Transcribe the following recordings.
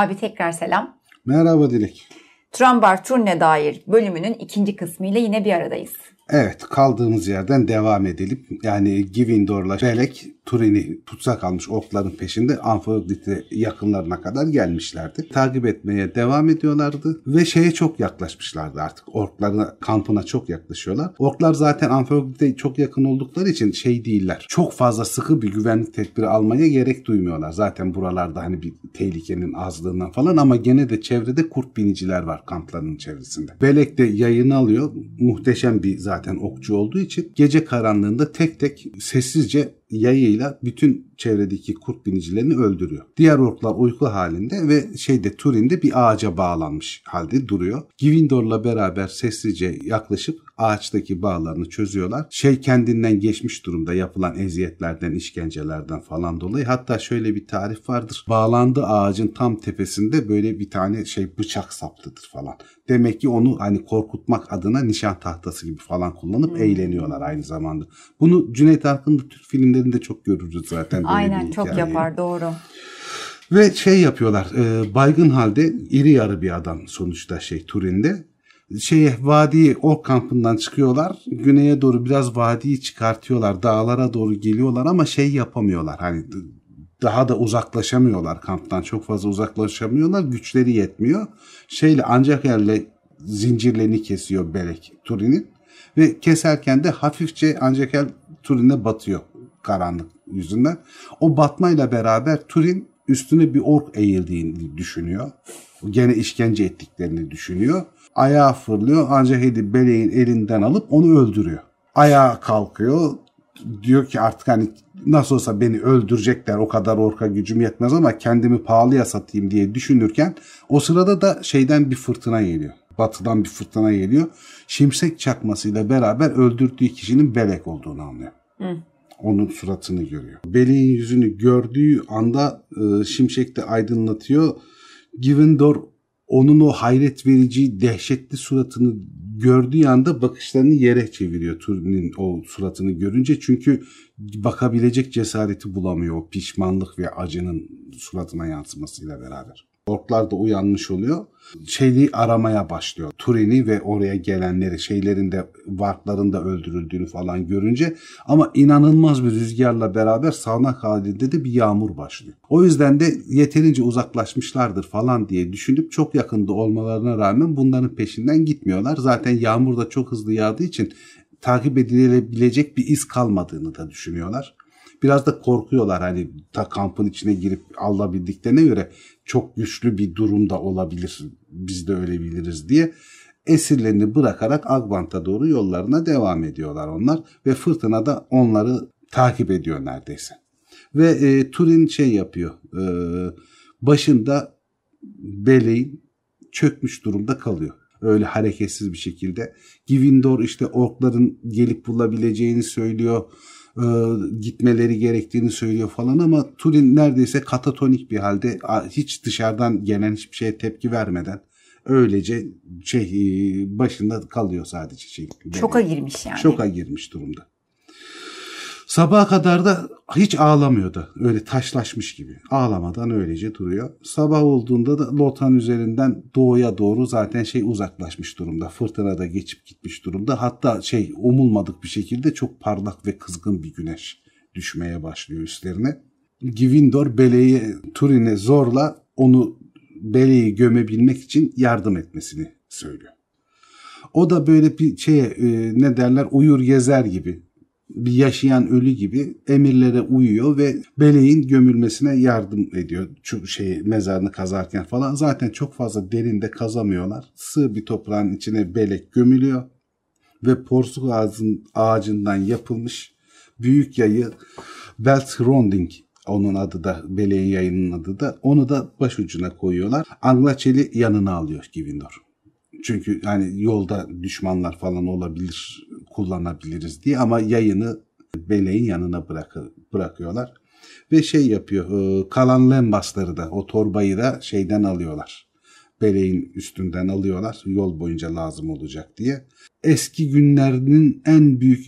Abi tekrar selam. Merhaba Dilek. Trambar Turne dair bölümünün ikinci kısmıyla yine bir aradayız. Evet kaldığımız yerden devam edelim. Yani Givindor'la Belek Turin'i tutsak almış okların peşinde Anfodite yakınlarına kadar gelmişlerdi. Takip etmeye devam ediyorlardı ve şeye çok yaklaşmışlardı artık. Orkların kampına çok yaklaşıyorlar. Orklar zaten Anfodite'ye çok yakın oldukları için şey değiller. Çok fazla sıkı bir güvenlik tedbiri almaya gerek duymuyorlar. Zaten buralarda hani bir tehlikenin azlığından falan ama gene de çevrede kurt biniciler var kamplarının çevresinde. Belek de yayını alıyor. Muhteşem bir zaten okçu olduğu için gece karanlığında tek tek sessizce yayıyla bütün çevredeki kurt binicilerini öldürüyor. Diğer orklar uyku halinde ve şeyde Turin'de bir ağaca bağlanmış halde duruyor. Givindor'la beraber sessizce yaklaşıp ağaçtaki bağlarını çözüyorlar. Şey kendinden geçmiş durumda yapılan eziyetlerden, işkencelerden falan dolayı. Hatta şöyle bir tarif vardır. Bağlandığı ağacın tam tepesinde böyle bir tane şey bıçak saptıdır falan. Demek ki onu hani korkutmak adına nişan tahtası gibi falan kullanıp hmm. eğleniyorlar aynı zamanda. Bunu Cüneyt Arkın'ın Türk filmlerinde çok görürüz zaten. Aynen çok yapar doğru. Ve şey yapıyorlar e, baygın halde iri yarı bir adam sonuçta şey Turin'de şeye vadiyi o kampından çıkıyorlar. Güneye doğru biraz vadiyi çıkartıyorlar. Dağlara doğru geliyorlar ama şey yapamıyorlar. Hani daha da uzaklaşamıyorlar kamptan. Çok fazla uzaklaşamıyorlar. Güçleri yetmiyor. Şeyle ancak elle zincirlerini kesiyor Berek Turin'in. Ve keserken de hafifçe ancak el Turin'e batıyor karanlık yüzünden. O batmayla beraber Turin üstüne bir ork eğildiğini düşünüyor. Gene işkence ettiklerini düşünüyor ayağa fırlıyor. Ancak Hedi Beleğin elinden alıp onu öldürüyor. Ayağa kalkıyor. Diyor ki artık hani nasıl olsa beni öldürecekler o kadar orka gücüm yetmez ama kendimi pahalıya satayım diye düşünürken o sırada da şeyden bir fırtına geliyor. Batıdan bir fırtına geliyor. Şimşek çakmasıyla beraber öldürdüğü kişinin Belek olduğunu anlıyor. Hı. Onun suratını görüyor. Belek'in yüzünü gördüğü anda e, şimşek de aydınlatıyor. Givendor onun o hayret verici, dehşetli suratını gördüğü anda bakışlarını yere çeviriyor Turin'in o suratını görünce. Çünkü bakabilecek cesareti bulamıyor o pişmanlık ve acının suratına yansımasıyla beraber. Orklar da uyanmış oluyor. Şeyi aramaya başlıyor. Turin'i ve oraya gelenleri, şeylerin de öldürüldüğünü falan görünce ama inanılmaz bir rüzgarla beraber sağanak halinde de bir yağmur başlıyor. O yüzden de yeterince uzaklaşmışlardır falan diye düşünüp çok yakında olmalarına rağmen bunların peşinden gitmiyorlar. Zaten yağmur da çok hızlı yağdığı için takip edilebilecek bir iz kalmadığını da düşünüyorlar. Biraz da korkuyorlar hani ta kampın içine girip alabildiklerine göre çok güçlü bir durumda olabilir. Biz de öyle biliriz diye esirlerini bırakarak Agbant'a doğru yollarına devam ediyorlar onlar ve fırtına da onları takip ediyor neredeyse. Ve e, Turin şey yapıyor. E, başında Beleğin çökmüş durumda kalıyor. Öyle hareketsiz bir şekilde. Givindor işte orkların gelip bulabileceğini söylüyor e, gitmeleri gerektiğini söylüyor falan ama Turin neredeyse katatonik bir halde hiç dışarıdan gelen hiçbir şeye tepki vermeden öylece şey e, başında kalıyor sadece şey. Şoka girmiş yani. Şoka girmiş durumda. Sabaha kadar da hiç ağlamıyordu. Öyle taşlaşmış gibi. Ağlamadan öylece duruyor. Sabah olduğunda da Lotan üzerinden doğuya doğru zaten şey uzaklaşmış durumda. Fırtına da geçip gitmiş durumda. Hatta şey umulmadık bir şekilde çok parlak ve kızgın bir güneş düşmeye başlıyor üstlerine. Givindor Bele'yi Turin'e zorla onu Bele'yi gömebilmek için yardım etmesini söylüyor. O da böyle bir şeye e, ne derler uyur gezer gibi bir yaşayan ölü gibi emirlere uyuyor ve Beleğin gömülmesine yardım ediyor. Şu şey mezarını kazarken falan zaten çok fazla derinde kazamıyorlar. Sığ bir toprağın içine Belek gömülüyor ve porsuk ağacın, ağacından yapılmış büyük yayı Belt Ronding onun adı da Beleğin yayının adı da onu da başucuna koyuyorlar. Anglaçeli yanına alıyor Givindor. Çünkü hani yolda düşmanlar falan olabilir, kullanabiliriz diye ama yayını beleğin yanına bırak bırakıyorlar. Ve şey yapıyor, e, kalan lembasları da o torbayı da şeyden alıyorlar. Beleğin üstünden alıyorlar yol boyunca lazım olacak diye. Eski günlerinin en büyük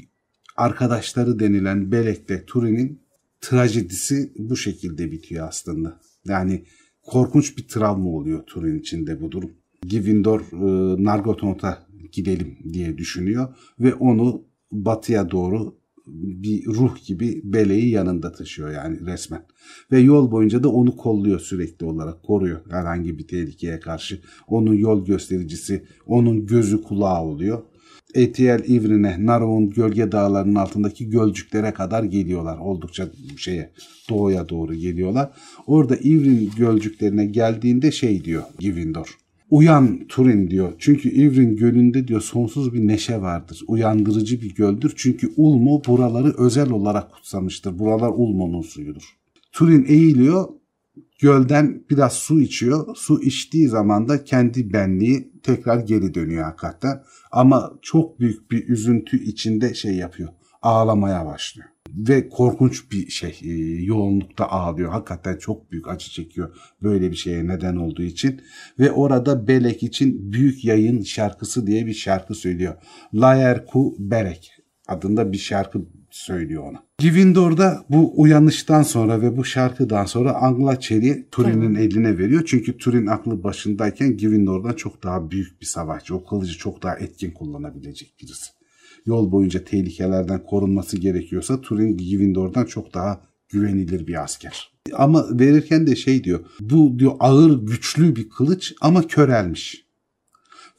arkadaşları denilen Belek'te Turin'in trajedisi bu şekilde bitiyor aslında. Yani korkunç bir travma oluyor Turin içinde bu durum. Givindor e, Nargothrond'a gidelim diye düşünüyor ve onu batıya doğru bir ruh gibi beleği yanında taşıyor yani resmen. Ve yol boyunca da onu kolluyor sürekli olarak koruyor herhangi bir tehlikeye karşı. Onun yol göstericisi, onun gözü kulağı oluyor. Etiel İvrin'e, Narov'un gölge dağlarının altındaki gölcüklere kadar geliyorlar. Oldukça şeye doğuya doğru geliyorlar. Orada İvrin gölcüklerine geldiğinde şey diyor Givindor. Uyan Turin diyor. Çünkü İvrin gölünde diyor sonsuz bir neşe vardır. Uyandırıcı bir göldür. Çünkü Ulmo buraları özel olarak kutsamıştır. Buralar Ulmo'nun suyudur. Turin eğiliyor. Gölden biraz su içiyor. Su içtiği zaman da kendi benliği tekrar geri dönüyor hakikaten. Ama çok büyük bir üzüntü içinde şey yapıyor. Ağlamaya başlıyor ve korkunç bir şey e, yoğunlukta ağlıyor. Hakikaten çok büyük acı çekiyor böyle bir şeye neden olduğu için. Ve orada Belek için Büyük Yayın şarkısı diye bir şarkı söylüyor. Layer Ku Belek adında bir şarkı söylüyor ona. Givindor'da bu uyanıştan sonra ve bu şarkıdan sonra Angla Çeli Turin'in eline veriyor. Çünkü Turin aklı başındayken Givindor'dan çok daha büyük bir savaşçı. O kılıcı çok daha etkin kullanabilecek birisi yol boyunca tehlikelerden korunması gerekiyorsa Turin Givindor'dan çok daha güvenilir bir asker. Ama verirken de şey diyor. Bu diyor ağır güçlü bir kılıç ama körelmiş.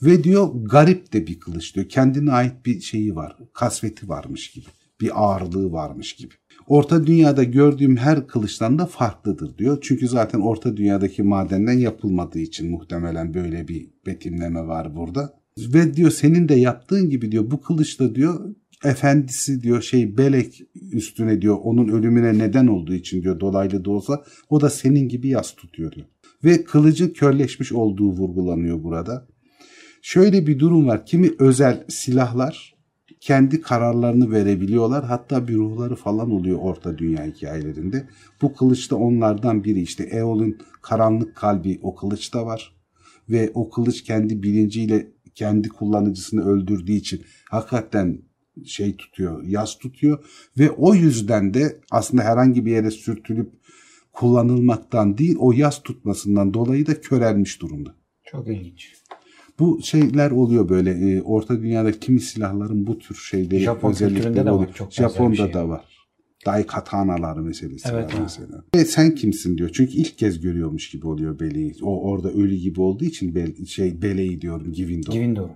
Ve diyor garip de bir kılıç diyor. Kendine ait bir şeyi var. Kasveti varmış gibi. Bir ağırlığı varmış gibi. Orta dünyada gördüğüm her kılıçtan da farklıdır diyor. Çünkü zaten orta dünyadaki madenden yapılmadığı için muhtemelen böyle bir betimleme var burada. Ve diyor senin de yaptığın gibi diyor bu kılıçla diyor efendisi diyor şey Belek üstüne diyor onun ölümüne neden olduğu için diyor dolaylı da olsa o da senin gibi yas tutuyor diyor. Ve kılıcın körleşmiş olduğu vurgulanıyor burada. Şöyle bir durum var. Kimi özel silahlar kendi kararlarını verebiliyorlar. Hatta bir ruhları falan oluyor orta dünya hikayelerinde. Bu kılıç da onlardan biri. İşte Eol'un karanlık kalbi o kılıçta var. Ve o kılıç kendi bilinciyle kendi kullanıcısını öldürdüğü için hakikaten şey tutuyor, yaz tutuyor ve o yüzden de aslında herhangi bir yere sürtülüp kullanılmaktan değil o yaz tutmasından dolayı da körelmiş durumda. Çok ilginç. Bu şeyler oluyor böyle e, orta dünyada kimi silahların bu tür şeyleri Japon özellikleri oluyor. Var, çok Japon'da şey. da var. Dai katanalar meselesi evet, var mesela. Ve sen kimsin diyor. Çünkü ilk kez görüyormuş gibi oluyor Bele'yi. O orada ölü gibi olduğu için Be şey Bele'yi diyorum Givindor. Givindor.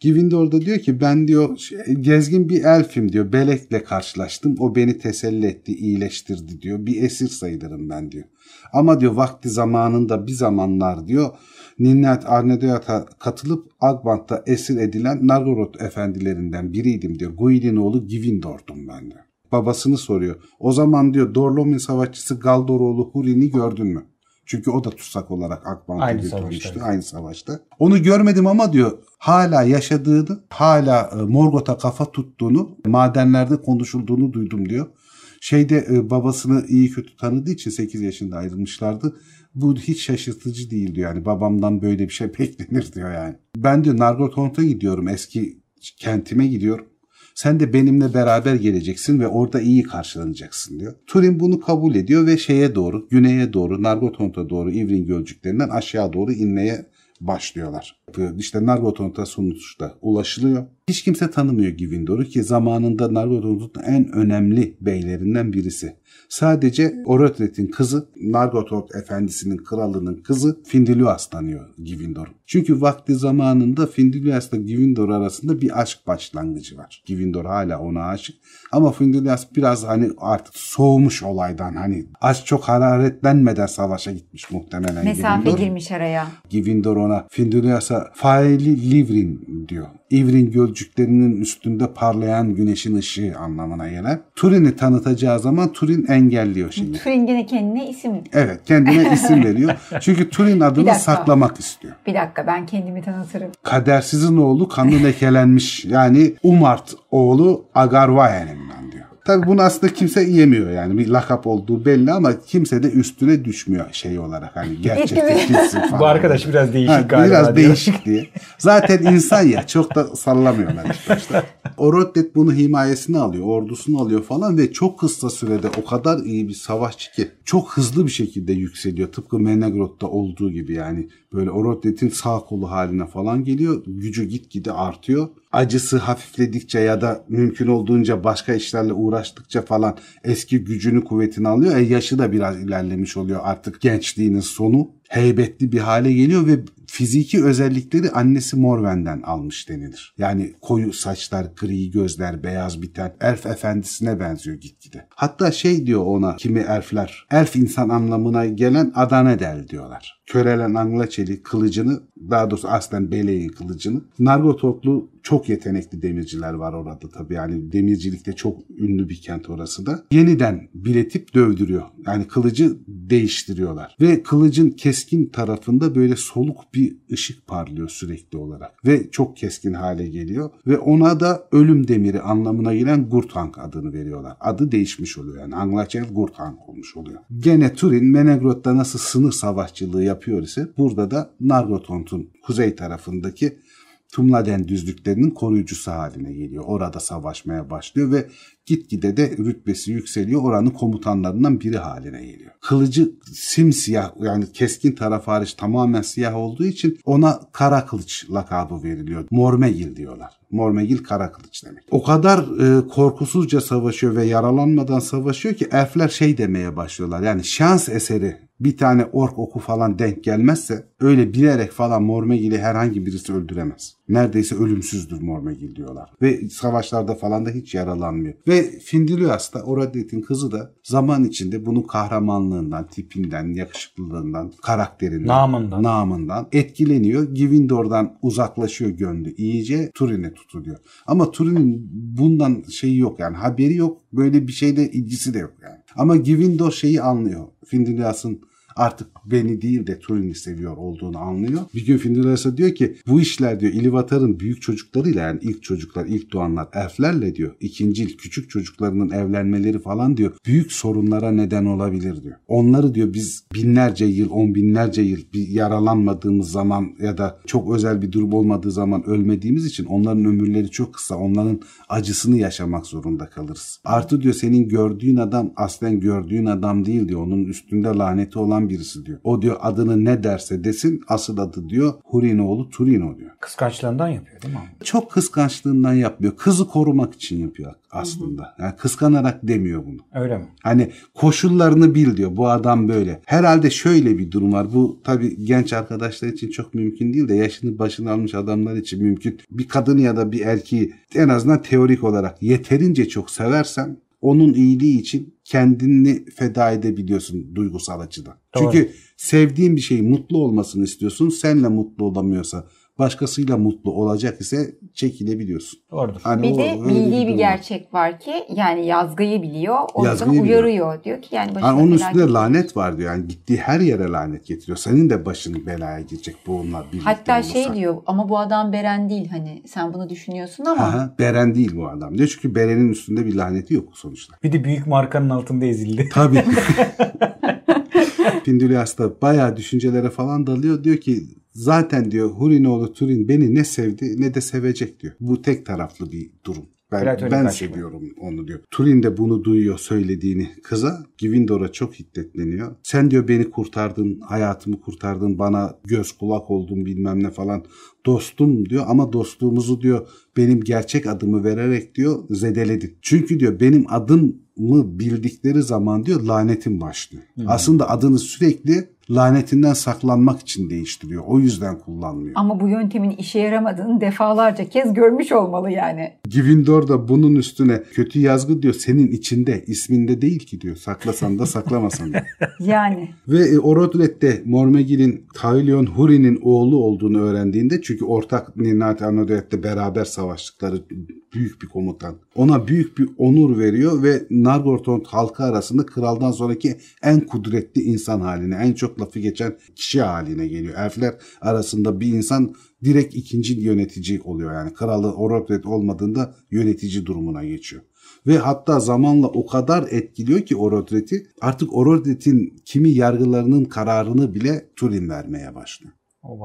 Givindor da diyor ki ben diyor şey, gezgin bir elfim diyor. Belek'le karşılaştım. O beni teselli etti, iyileştirdi diyor. Bir esir sayılırım ben diyor. Ama diyor vakti zamanında bir zamanlar diyor Ninnet Arnedoyat'a katılıp Agbant'ta esir edilen Nargorod efendilerinden biriydim diyor. Guilin oğlu Givindor'dum ben diyor babasını soruyor. O zaman diyor Dorlomin savaşçısı Galdoroğlu Hurin'i gördün mü? Çünkü o da tutsak olarak Akbank'a götürmüştü aynı savaşta. Onu görmedim ama diyor hala yaşadığını, hala e, Morgoth'a kafa tuttuğunu, madenlerde konuşulduğunu duydum diyor. Şeyde e, babasını iyi kötü tanıdığı için 8 yaşında ayrılmışlardı. Bu hiç şaşırtıcı değil diyor yani babamdan böyle bir şey beklenir diyor yani. Ben diyor Nargothrond'a gidiyorum eski kentime gidiyorum. Sen de benimle beraber geleceksin ve orada iyi karşılanacaksın diyor. Turin bunu kabul ediyor ve şeye doğru, güneye doğru, Nargothrond'a doğru İvrin gölcüklerinden aşağı doğru inmeye başlıyorlar. İşte Nargothrond'a sonuçta ulaşılıyor. Hiç kimse tanımıyor Givindor'u ki zamanında Nargothrond'un en önemli beylerinden birisi. Sadece Orodret'in kızı Nargothrond efendisinin kralının kızı Findiluas tanıyor Givindor. Çünkü vakti zamanında Findiluas ile Givindor arasında bir aşk başlangıcı var. Givindor hala ona aşık ama Findiluas biraz hani artık soğumuş olaydan hani aşk çok hararetlenmeden savaşa gitmiş muhtemelen Mesafe Givindor. girmiş araya. Givindor ona Findiluas'a Faili Livrin diyor. İvrin gölcüklerinin üstünde parlayan güneşin ışığı anlamına gelen. Turin'i tanıtacağı zaman Turin engelliyor şimdi. Turin gene kendine isim. Evet kendine isim veriyor. Çünkü Turin adını saklamak istiyor. Bir dakika ben kendimi tanıtırım. Kadersizin oğlu kanlı lekelenmiş. Yani Umart oğlu Agarvayen'im ben diyor. Tabii bunu aslında kimse yiyemiyor yani. Bir lakap olduğu belli ama kimse de üstüne düşmüyor şey olarak. Hani gerçekten kimsin falan. Bu arkadaş biraz değişik Ha, galiba. Biraz diyor. değişik diye. Zaten insan ya çok da sallamıyorlar ilk başta. Orodlet bunu himayesine alıyor, ordusunu alıyor falan ve çok kısa sürede o kadar iyi bir savaşçı ki çok hızlı bir şekilde yükseliyor. Tıpkı Menegrot'ta olduğu gibi yani böyle Orodlet'in sağ kolu haline falan geliyor. Gücü gitgide artıyor. Acısı hafifledikçe ya da mümkün olduğunca başka işlerle uğraştıkça falan eski gücünü kuvvetini alıyor. E yaşı da biraz ilerlemiş oluyor artık gençliğinin sonu. Heybetli bir hale geliyor ve fiziki özellikleri annesi Morven'den almış denilir. Yani koyu saçlar, gri gözler, beyaz biten elf efendisine benziyor gitgide. Hatta şey diyor ona kimi elfler, elf insan anlamına gelen Adanedel diyorlar. Körelen Anglaçeli kılıcını, daha doğrusu aslen Beleğin kılıcını. Nargothrondlu çok yetenekli demirciler var orada tabii. Yani demircilikte çok ünlü bir kent orası da. Yeniden biletip dövdürüyor. Yani kılıcı değiştiriyorlar. Ve kılıcın keskin tarafında böyle soluk bir ışık parlıyor sürekli olarak. Ve çok keskin hale geliyor. Ve ona da ölüm demiri anlamına gelen Gurthank adını veriyorlar. Adı değişmiş oluyor yani. Anglaçev Gurthank olmuş oluyor. Gene Turin Menegrot'ta nasıl sınır savaşçılığı yapıyor ise burada da Nargothrond'un kuzey tarafındaki Tumladen düzlüklerinin koruyucusu haline geliyor. Orada savaşmaya başlıyor ve gitgide de rütbesi yükseliyor. Oranın komutanlarından biri haline geliyor. Kılıcı simsiyah yani keskin taraf hariç tamamen siyah olduğu için ona kara kılıç lakabı veriliyor. Mormegil diyorlar. Mormegil kara kılıç demek. O kadar e, korkusuzca savaşıyor ve yaralanmadan savaşıyor ki elfler şey demeye başlıyorlar. Yani şans eseri bir tane ork oku falan denk gelmezse öyle bilerek falan Mormegil'i herhangi birisi öldüremez. Neredeyse ölümsüzdür Mormegil diyorlar. Ve savaşlarda falan da hiç yaralanmıyor. Ve Findilias da Oradet'in kızı da zaman içinde bunun kahramanlığından, tipinden, yakışıklılığından, karakterinden, Namından. namından etkileniyor. Givindor'dan uzaklaşıyor gönlü. İyice Turin'e tutuluyor. Ama Turin'in bundan şeyi yok yani haberi yok. Böyle bir şeyde ilgisi de yok yani. Ama Givindor şeyi anlıyor. Findilias'ın artık beni değil de Turin'i seviyor olduğunu anlıyor. Bir gün Findilias'a diyor ki bu işler diyor İlivatar'ın büyük çocuklarıyla yani ilk çocuklar, ilk doğanlar elflerle diyor ikincil küçük çocuklarının evlenmeleri falan diyor büyük sorunlara neden olabilir diyor. Onları diyor biz binlerce yıl, on binlerce yıl bir yaralanmadığımız zaman ya da çok özel bir durum olmadığı zaman ölmediğimiz için onların ömürleri çok kısa. Onların acısını yaşamak zorunda kalırız. Artı diyor senin gördüğün adam aslen gördüğün adam değil diyor. Onun üstünde laneti olan birisi diyor. O diyor adını ne derse desin asıl adı diyor Hurinoğlu Turino diyor. Kıskançlığından yapıyor değil mi? Çok kıskançlığından yapmıyor. Kızı korumak için yapıyor aslında. Yani kıskanarak demiyor bunu. Öyle mi? Hani koşullarını bil diyor. Bu adam böyle. Herhalde şöyle bir durum var. Bu tabii genç arkadaşlar için çok mümkün değil de yaşını başını almış adamlar için mümkün. Bir kadını ya da bir erkeği en azından teorik olarak yeterince çok seversen onun iyiliği için kendini feda edebiliyorsun duygusal açıdan. Doğru. Çünkü sevdiğin bir şeyin mutlu olmasını istiyorsun. Senle mutlu olamıyorsa başkasıyla mutlu olacak ise çekilebiliyorsun. Doğrudur. Hani Bir o- de bildiği bir var. gerçek var ki yani yazgıyı biliyor. O yüzden Yazgıyı biliyor. uyarıyor. Diyor ki yani başına Yani onun üstünde gelecek. lanet var diyor. Yani gittiği her yere lanet getiriyor. Senin de başın belaya girecek bu onlar birlikte Hatta şey olursa. diyor ama bu adam Beren değil hani sen bunu düşünüyorsun ama Aha, Beren değil bu adam diyor. Çünkü Beren'in üstünde bir laneti yok sonuçta. Bir de büyük markanın altında ezildi. Tabii. Pindulias da bayağı düşüncelere falan dalıyor. Diyor ki zaten diyor Hurinoğlu Turin beni ne sevdi ne de sevecek diyor. Bu tek taraflı bir durum. Ben, Platonik ben seviyorum onu diyor. Turin de bunu duyuyor söylediğini kıza. Givindor'a çok hiddetleniyor. Sen diyor beni kurtardın, hayatımı kurtardın, bana göz kulak oldun bilmem ne falan. Dostum diyor ama dostluğumuzu diyor benim gerçek adımı vererek diyor zedeledin. Çünkü diyor benim adımı bildikleri zaman diyor lanetim başlıyor. Aslında adını sürekli lanetinden saklanmak için değiştiriyor. O yüzden kullanmıyor. ama bu yöntemin işe yaramadığını defalarca kez görmüş olmalı yani. Givindor da bunun üstüne kötü yazgı diyor senin içinde isminde değil ki diyor. Saklasan da saklamasan da. Yani Ve e, Orodlet'te Mormegil'in Tailion Huri'nin oğlu olduğunu öğrendiğinde çünkü ortak Ninat Anodet'te beraber savaştıkları büyük bir komutan. Ona büyük bir onur veriyor ve Nargothrond halkı arasında kraldan sonraki en kudretli insan haline, en çok çok lafı geçen kişi haline geliyor. Elfler arasında bir insan direkt ikinci yönetici oluyor. Yani kralı Orodret olmadığında yönetici durumuna geçiyor. Ve hatta zamanla o kadar etkiliyor ki Orodret'i artık Orodret'in kimi yargılarının kararını bile Turin vermeye başlıyor. Oba.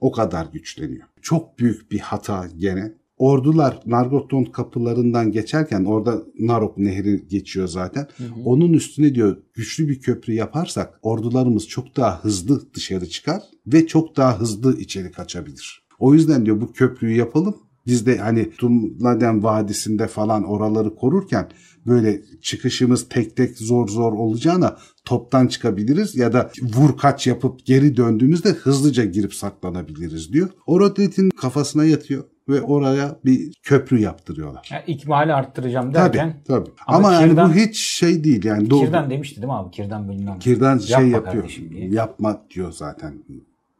O kadar güçleniyor. Çok büyük bir hata gene. Ordular Nargothrond kapılarından geçerken orada Narok Nehri geçiyor zaten. Onun üstüne diyor güçlü bir köprü yaparsak ordularımız çok daha hızlı dışarı çıkar ve çok daha hızlı içeri kaçabilir. O yüzden diyor bu köprüyü yapalım. Biz de hani Tumladen Vadisi'nde falan oraları korurken böyle çıkışımız tek tek zor zor olacağına toptan çıkabiliriz ya da vur kaç yapıp geri döndüğümüzde hızlıca girip saklanabiliriz diyor. Orodret'in kafasına yatıyor ve oraya bir köprü yaptırıyorlar. Yani ikmali arttıracağım Tabii derken tabii. Ama Ama, yani Kirdan- bu hiç şey değil yani. Doğru. Kirden demişti değil mi abi? Kirden bölümünden. Kirden şey Yapma yapıyor. Yapma diyor zaten.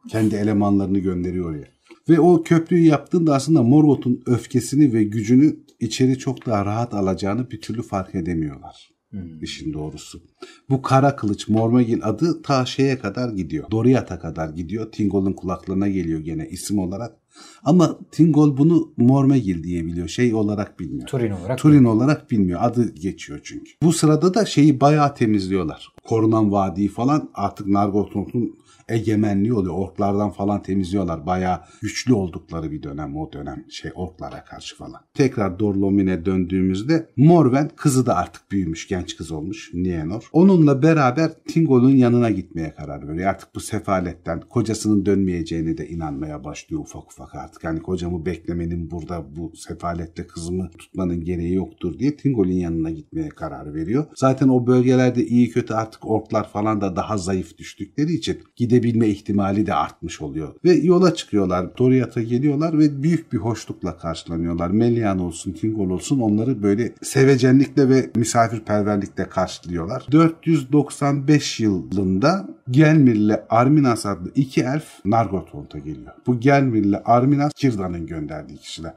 Kendi elemanlarını gönderiyor oraya. Ve o köprüyü yaptığında aslında Morgoth'un öfkesini ve gücünü içeri çok daha rahat alacağını bir türlü fark edemiyorlar. Hmm. İşin doğrusu. Bu kara kılıç Mormagil adı ta şeye kadar gidiyor. Doriath'a kadar gidiyor. Tingol'un kulaklarına geliyor gene isim olarak. Ama Tingol bunu Mormagil diye biliyor. Şey olarak bilmiyor. Turin olarak. Turin olarak bilmiyor. Adı geçiyor çünkü. Bu sırada da şeyi bayağı temizliyorlar. Korunan vadiyi falan artık Nargothrond'un egemenliği oluyor. Orklardan falan temizliyorlar. Bayağı güçlü oldukları bir dönem o dönem şey orklara karşı falan. Tekrar Dorlomin'e döndüğümüzde Morwen kızı da artık büyümüş. Genç kız olmuş. Nienor. Onunla beraber Tingol'un yanına gitmeye karar veriyor. Artık bu sefaletten kocasının dönmeyeceğine de inanmaya başlıyor ufak ufak artık. Yani kocamı beklemenin burada bu sefaletle kızımı tutmanın gereği yoktur diye Tingol'un yanına gitmeye karar veriyor. Zaten o bölgelerde iyi kötü artık orklar falan da daha zayıf düştükleri için gidebilme ihtimali de artmış oluyor. Ve yola çıkıyorlar. Doriath'a geliyorlar ve büyük bir hoşlukla karşılanıyorlar. Melian olsun, Tingol olsun onları böyle sevecenlikle ve misafirperverlikle karşılıyorlar. 495 yılında Gelmir ile Arminas adlı iki elf Nargothrond'a geliyor. Bu Gelmir ile Arminas Kirdan'ın gönderdiği kişiler.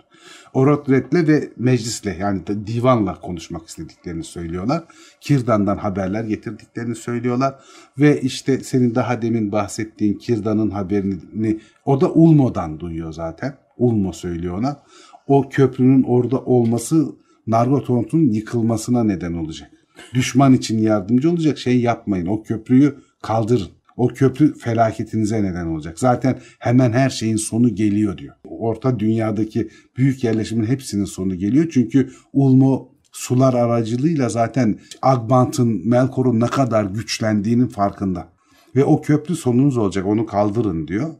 Orodret'le ve meclisle yani divanla konuşmak istediklerini söylüyorlar. Kirdan'dan haberler getirdiklerini söylüyorlar. Ve işte senin daha demin bahsettiğin Kirdan'ın haberini o da Ulmo'dan duyuyor zaten. Ulmo söylüyor ona. O köprünün orada olması Nargothrond'un yıkılmasına neden olacak. Düşman için yardımcı olacak şey yapmayın. O köprüyü kaldırın. O köprü felaketinize neden olacak. Zaten hemen her şeyin sonu geliyor diyor. Orta dünyadaki büyük yerleşimin hepsinin sonu geliyor. Çünkü Ulmo sular aracılığıyla zaten Agbant'ın, Melkor'un ne kadar güçlendiğinin farkında. Ve o köprü sonunuz olacak onu kaldırın diyor.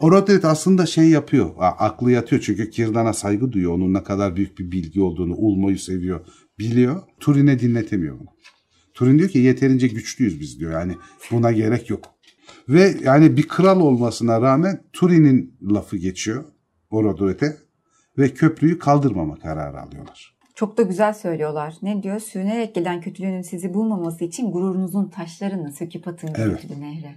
Orodret aslında şey yapıyor. Aklı yatıyor çünkü Kirdan'a saygı duyuyor. Onun ne kadar büyük bir bilgi olduğunu, Ulmo'yu seviyor. Biliyor. Turin'e dinletemiyor bunu. Turin diyor ki yeterince güçlüyüz biz diyor. Yani buna gerek yok. Ve yani bir kral olmasına rağmen Turin'in lafı geçiyor Orodret'e ve köprüyü kaldırmama kararı alıyorlar. Çok da güzel söylüyorlar. Ne diyor? Sürünerek gelen kötülüğünün sizi bulmaması için gururunuzun taşlarını söküp atın Evet. kötülü nehre.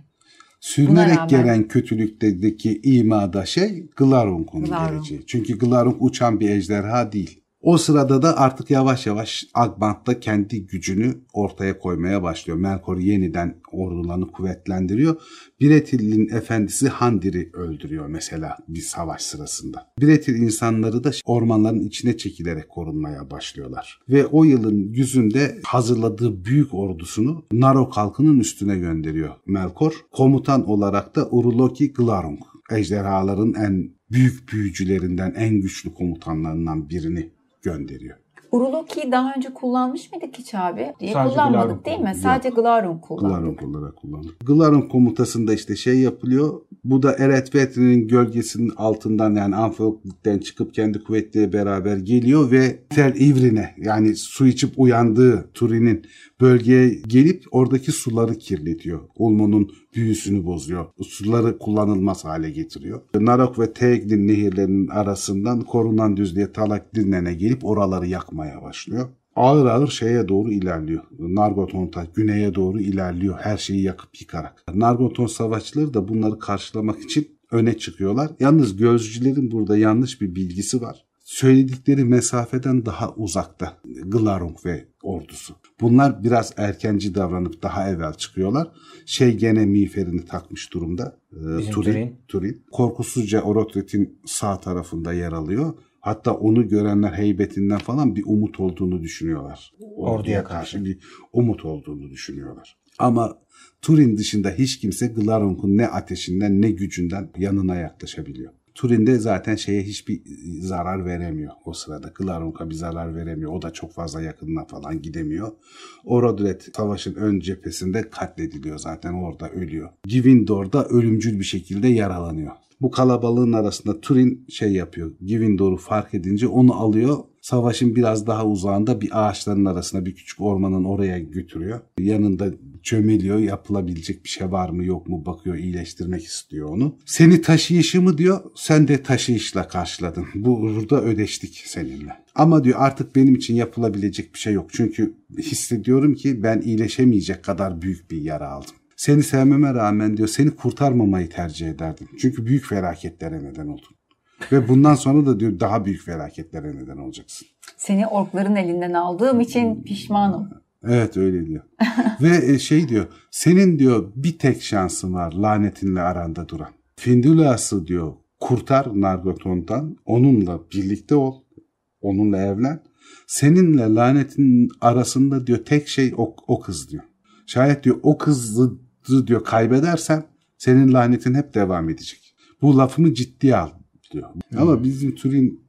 Sürünerek rağmen- gelen kötülükteki imada şey Glarunk'un Glarunk. geleceği. Çünkü Glarunk uçan bir ejderha değil. O sırada da artık yavaş yavaş Agbant da kendi gücünü ortaya koymaya başlıyor. Melkor yeniden ordularını kuvvetlendiriyor. Biretil'in efendisi Handir'i öldürüyor mesela bir savaş sırasında. Biretil insanları da ormanların içine çekilerek korunmaya başlıyorlar. Ve o yılın yüzünde hazırladığı büyük ordusunu Narok halkının üstüne gönderiyor Melkor. Komutan olarak da Uruloki Glarung. Ejderhaların en büyük büyücülerinden, en güçlü komutanlarından birini gönderiyor. Uruloki'yi daha önce kullanmış mıydık hiç abi? Diye Sadece kullanmadık değil mi? kullandık. Sadece Glarung kullandık. Glarung olarak kullanılır. Glarung komutasında işte şey yapılıyor. Bu da Eret Vetri'nin gölgesinin altından yani Anfalk'ten çıkıp kendi kuvvetleriyle beraber geliyor ve Tel İvrin'e yani su içip uyandığı Turin'in bölgeye gelip oradaki suları kirletiyor. Ulmo'nun büyüsünü bozuyor. Suları kullanılmaz hale getiriyor. Narok ve Teglin nehirlerinin arasından korunan düzlüğe Talak Dinlen'e gelip oraları yakmaya başlıyor ağır ağır şeye doğru ilerliyor. Nargothrond'a güneye doğru ilerliyor her şeyi yakıp yıkarak. Nargothrond savaşçıları da bunları karşılamak için öne çıkıyorlar. Yalnız gözcülerin burada yanlış bir bilgisi var. Söyledikleri mesafeden daha uzakta Glarung ve ordusu. Bunlar biraz erkenci davranıp daha evvel çıkıyorlar. Şey gene miğferini takmış durumda. Ee, Turin, Turin. Turin. Korkusuzca Orotret'in sağ tarafında yer alıyor. Hatta onu görenler heybetinden falan bir umut olduğunu düşünüyorlar. Orduya karşı. bir umut olduğunu düşünüyorlar. Ama Turin dışında hiç kimse Glaronk'un ne ateşinden ne gücünden yanına yaklaşabiliyor. Turin de zaten şeye hiçbir zarar veremiyor o sırada. Glaronk'a bir zarar veremiyor. O da çok fazla yakınına falan gidemiyor. Orodret savaşın ön cephesinde katlediliyor zaten orada ölüyor. Givindor'da ölümcül bir şekilde yaralanıyor. Bu kalabalığın arasında Turin şey yapıyor. Givindor'u fark edince onu alıyor. Savaşın biraz daha uzağında bir ağaçların arasına bir küçük ormanın oraya götürüyor. Yanında çömeliyor yapılabilecek bir şey var mı yok mu bakıyor iyileştirmek istiyor onu. Seni taşıyışımı diyor sen de taşıyışla karşıladın. Bu burada ödeştik seninle. Ama diyor artık benim için yapılabilecek bir şey yok. Çünkü hissediyorum ki ben iyileşemeyecek kadar büyük bir yara aldım. Seni sevmeme rağmen diyor seni kurtarmamayı tercih ederdim. Çünkü büyük felaketlere neden oldun. Ve bundan sonra da diyor daha büyük felaketlere neden olacaksın. Seni orkların elinden aldığım için pişmanım. Evet öyle diyor. Ve e, şey diyor senin diyor bir tek şansın var lanetinle aranda duran. Findulas'ı diyor kurtar Nargothrond'dan onunla birlikte ol. Onunla evlen. Seninle lanetin arasında diyor tek şey o, o kız diyor. Şayet diyor o kızı diyor kaybedersen senin lanetin hep devam edecek. Bu lafımı ciddiye al diyor. Ama bizim Turin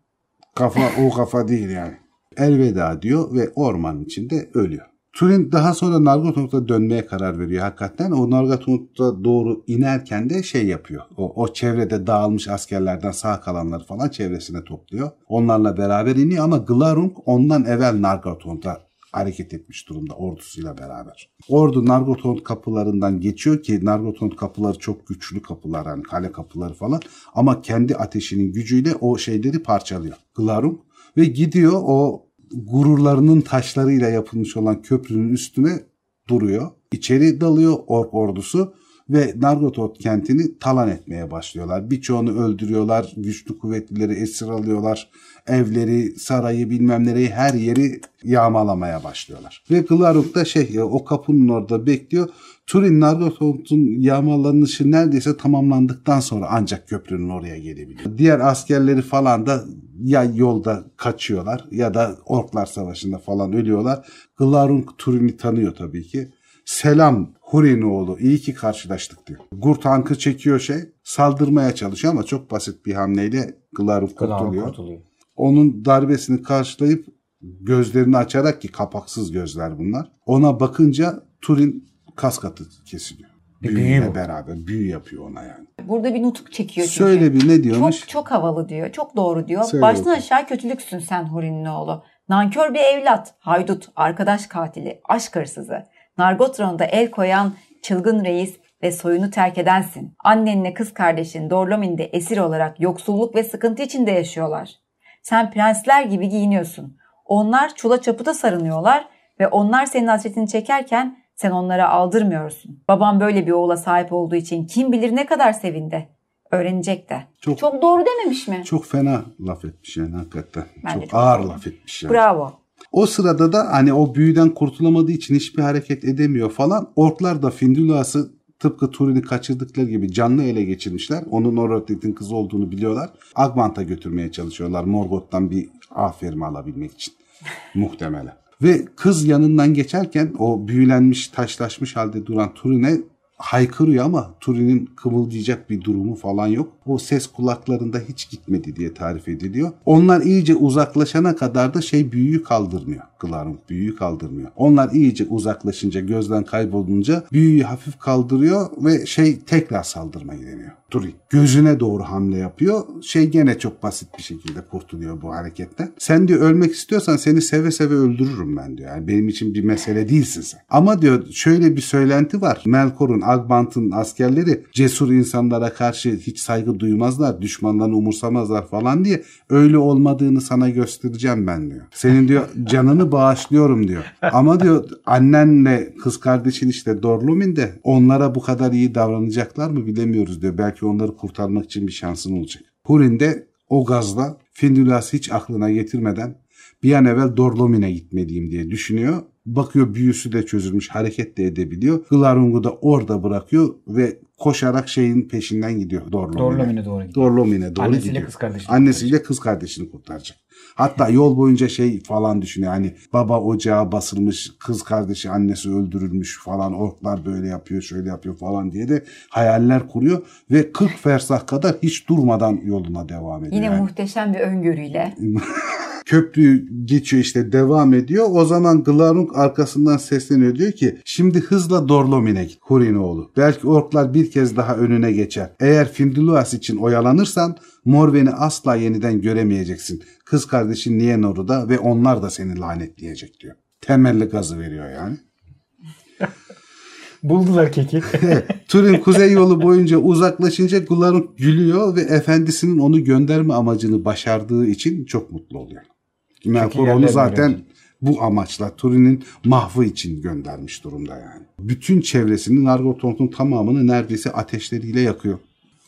kafa o kafa değil yani. Elveda diyor ve ormanın içinde ölüyor. Turin daha sonra Nargothrond'a dönmeye karar veriyor hakikaten. O Nargothrond'a doğru inerken de şey yapıyor. O, o çevrede dağılmış askerlerden sağ kalanları falan çevresine topluyor. Onlarla beraber iniyor ama Glarung ondan evvel Nargothrond'a hareket etmiş durumda ordusuyla beraber. Ordu Nargothrond kapılarından geçiyor ki Nargothrond kapıları çok güçlü kapılar hani kale kapıları falan ama kendi ateşinin gücüyle o şeyleri parçalıyor. Glarung ve gidiyor o gururlarının taşlarıyla yapılmış olan köprünün üstüne duruyor. İçeri dalıyor ork ordusu ve Nargothrond kentini talan etmeye başlıyorlar. Birçoğunu öldürüyorlar, güçlü kuvvetlileri esir alıyorlar, evleri, sarayı bilmem nereyi her yeri yağmalamaya başlıyorlar. Ve Glaruk da şey o kapının orada bekliyor. Turin Nargothrond'un yağmalanışı neredeyse tamamlandıktan sonra ancak köprünün oraya gelebiliyor. Diğer askerleri falan da ya yolda kaçıyorlar ya da Orklar Savaşı'nda falan ölüyorlar. Glarung Turin'i tanıyor tabii ki. Selam Hurin oğlu iyi ki karşılaştık diyor. Gur tankı çekiyor şey saldırmaya çalışıyor ama çok basit bir hamleyle Glarung kurtuluyor. kurtuluyor. Onun darbesini karşılayıp gözlerini açarak ki kapaksız gözler bunlar. Ona bakınca Turin kas katı kesiliyor. Bir Büyüyle beraber büyü yapıyor ona yani. Burada bir nutuk çekiyor çünkü. Söyle bir ne diyormuş? Çok çok havalı diyor. Çok doğru diyor. Söyle Baştan bakalım. aşağı kötülüksün sen Huri'nin oğlu. Nankör bir evlat, haydut, arkadaş katili, aşk hırsızı. Nargothrond'a el koyan çılgın reis ve soyunu terk edensin. Annenle kız kardeşin Dorlomin'de esir olarak yoksulluk ve sıkıntı içinde yaşıyorlar. Sen prensler gibi giyiniyorsun. Onlar çula çapıda sarınıyorlar ve onlar senin hasretini çekerken sen onlara aldırmıyorsun. Babam böyle bir oğula sahip olduğu için kim bilir ne kadar sevindi. Öğrenecek de. Çok- Çok doğru dememiş mi? Çok fena laf etmiş yani hakikaten. Bence çok, çok ağır doğru. laf etmiş yani. Bravo. O sırada da hani o büyüden kurtulamadığı için hiçbir hareket edemiyor falan. Orklar da Findulas'ı tıpkı Turin'i kaçırdıkları gibi canlı ele geçirmişler. Onun Orodrit'in kızı olduğunu biliyorlar. Agmant'a götürmeye çalışıyorlar Morgoth'tan bir aferin alabilmek için. Muhtemelen. Ve kız yanından geçerken o büyülenmiş, taşlaşmış halde duran Turin'e haykırıyor ama Turin'in kımıldayacak bir durumu falan yok. O ses kulaklarında hiç gitmedi diye tarif ediliyor. Onlar iyice uzaklaşana kadar da şey büyüyü kaldırmıyor. Glarung büyüyü kaldırmıyor. Onlar iyice uzaklaşınca gözden kaybolunca büyüyü hafif kaldırıyor ve şey tekrar saldırmayı deniyor. Turin gözüne doğru hamle yapıyor. Şey gene çok basit bir şekilde kurtuluyor bu hareketten. Sen diyor ölmek istiyorsan seni seve seve öldürürüm ben diyor. Yani benim için bir mesele değilsin sen. Ama diyor şöyle bir söylenti var. Melkor'un, Agbant'ın askerleri cesur insanlara karşı hiç saygı duymazlar, düşmanlarını umursamazlar falan diye öyle olmadığını sana göstereceğim ben diyor. Senin diyor canını bağışlıyorum diyor. Ama diyor annenle kız kardeşin işte Dorlumin de onlara bu kadar iyi davranacaklar mı bilemiyoruz diyor. Belki onları kurtarmak için bir şansın olacak. Hurin de o gazla Findulas'ı hiç aklına getirmeden bir an evvel Dorlomin'e gitmeliyim diye düşünüyor. Bakıyor büyüsü de çözülmüş hareket de edebiliyor. Glarung'u da orada bırakıyor ve koşarak şeyin peşinden gidiyor Dorlomin'e. Dorlomin'e doğru gidiyor. Dorlomin'e doğru Annesiyle gidiyor. kız kardeşini Annesiyle kız kardeşini kurtaracak. Hatta yol boyunca şey falan düşünüyor. Hani baba ocağa basılmış, kız kardeşi annesi öldürülmüş falan. Orklar böyle yapıyor, şöyle yapıyor falan diye de hayaller kuruyor. Ve 40 fersah kadar hiç durmadan yoluna devam ediyor. Yine yani. muhteşem bir öngörüyle. Köprüyü geçiyor işte devam ediyor. O zaman Glarung arkasından sesleniyor diyor ki şimdi hızla Dorlomin'e git Hurinoğlu. Belki orklar bir kez daha önüne geçer. Eğer Finduluas için oyalanırsan Morven'i asla yeniden göremeyeceksin. Kız kardeşin Nienoru da ve onlar da seni lanetleyecek diyor. Temelli gazı veriyor yani. Buldular keki. Turin kuzey yolu boyunca uzaklaşınca Glarung gülüyor ve efendisinin onu gönderme amacını başardığı için çok mutlu oluyor. Melkor onu zaten görüyordu. bu amaçla Turin'in mahvı için göndermiş durumda yani. Bütün çevresini Nargothrond'un tamamını neredeyse ateşleriyle yakıyor.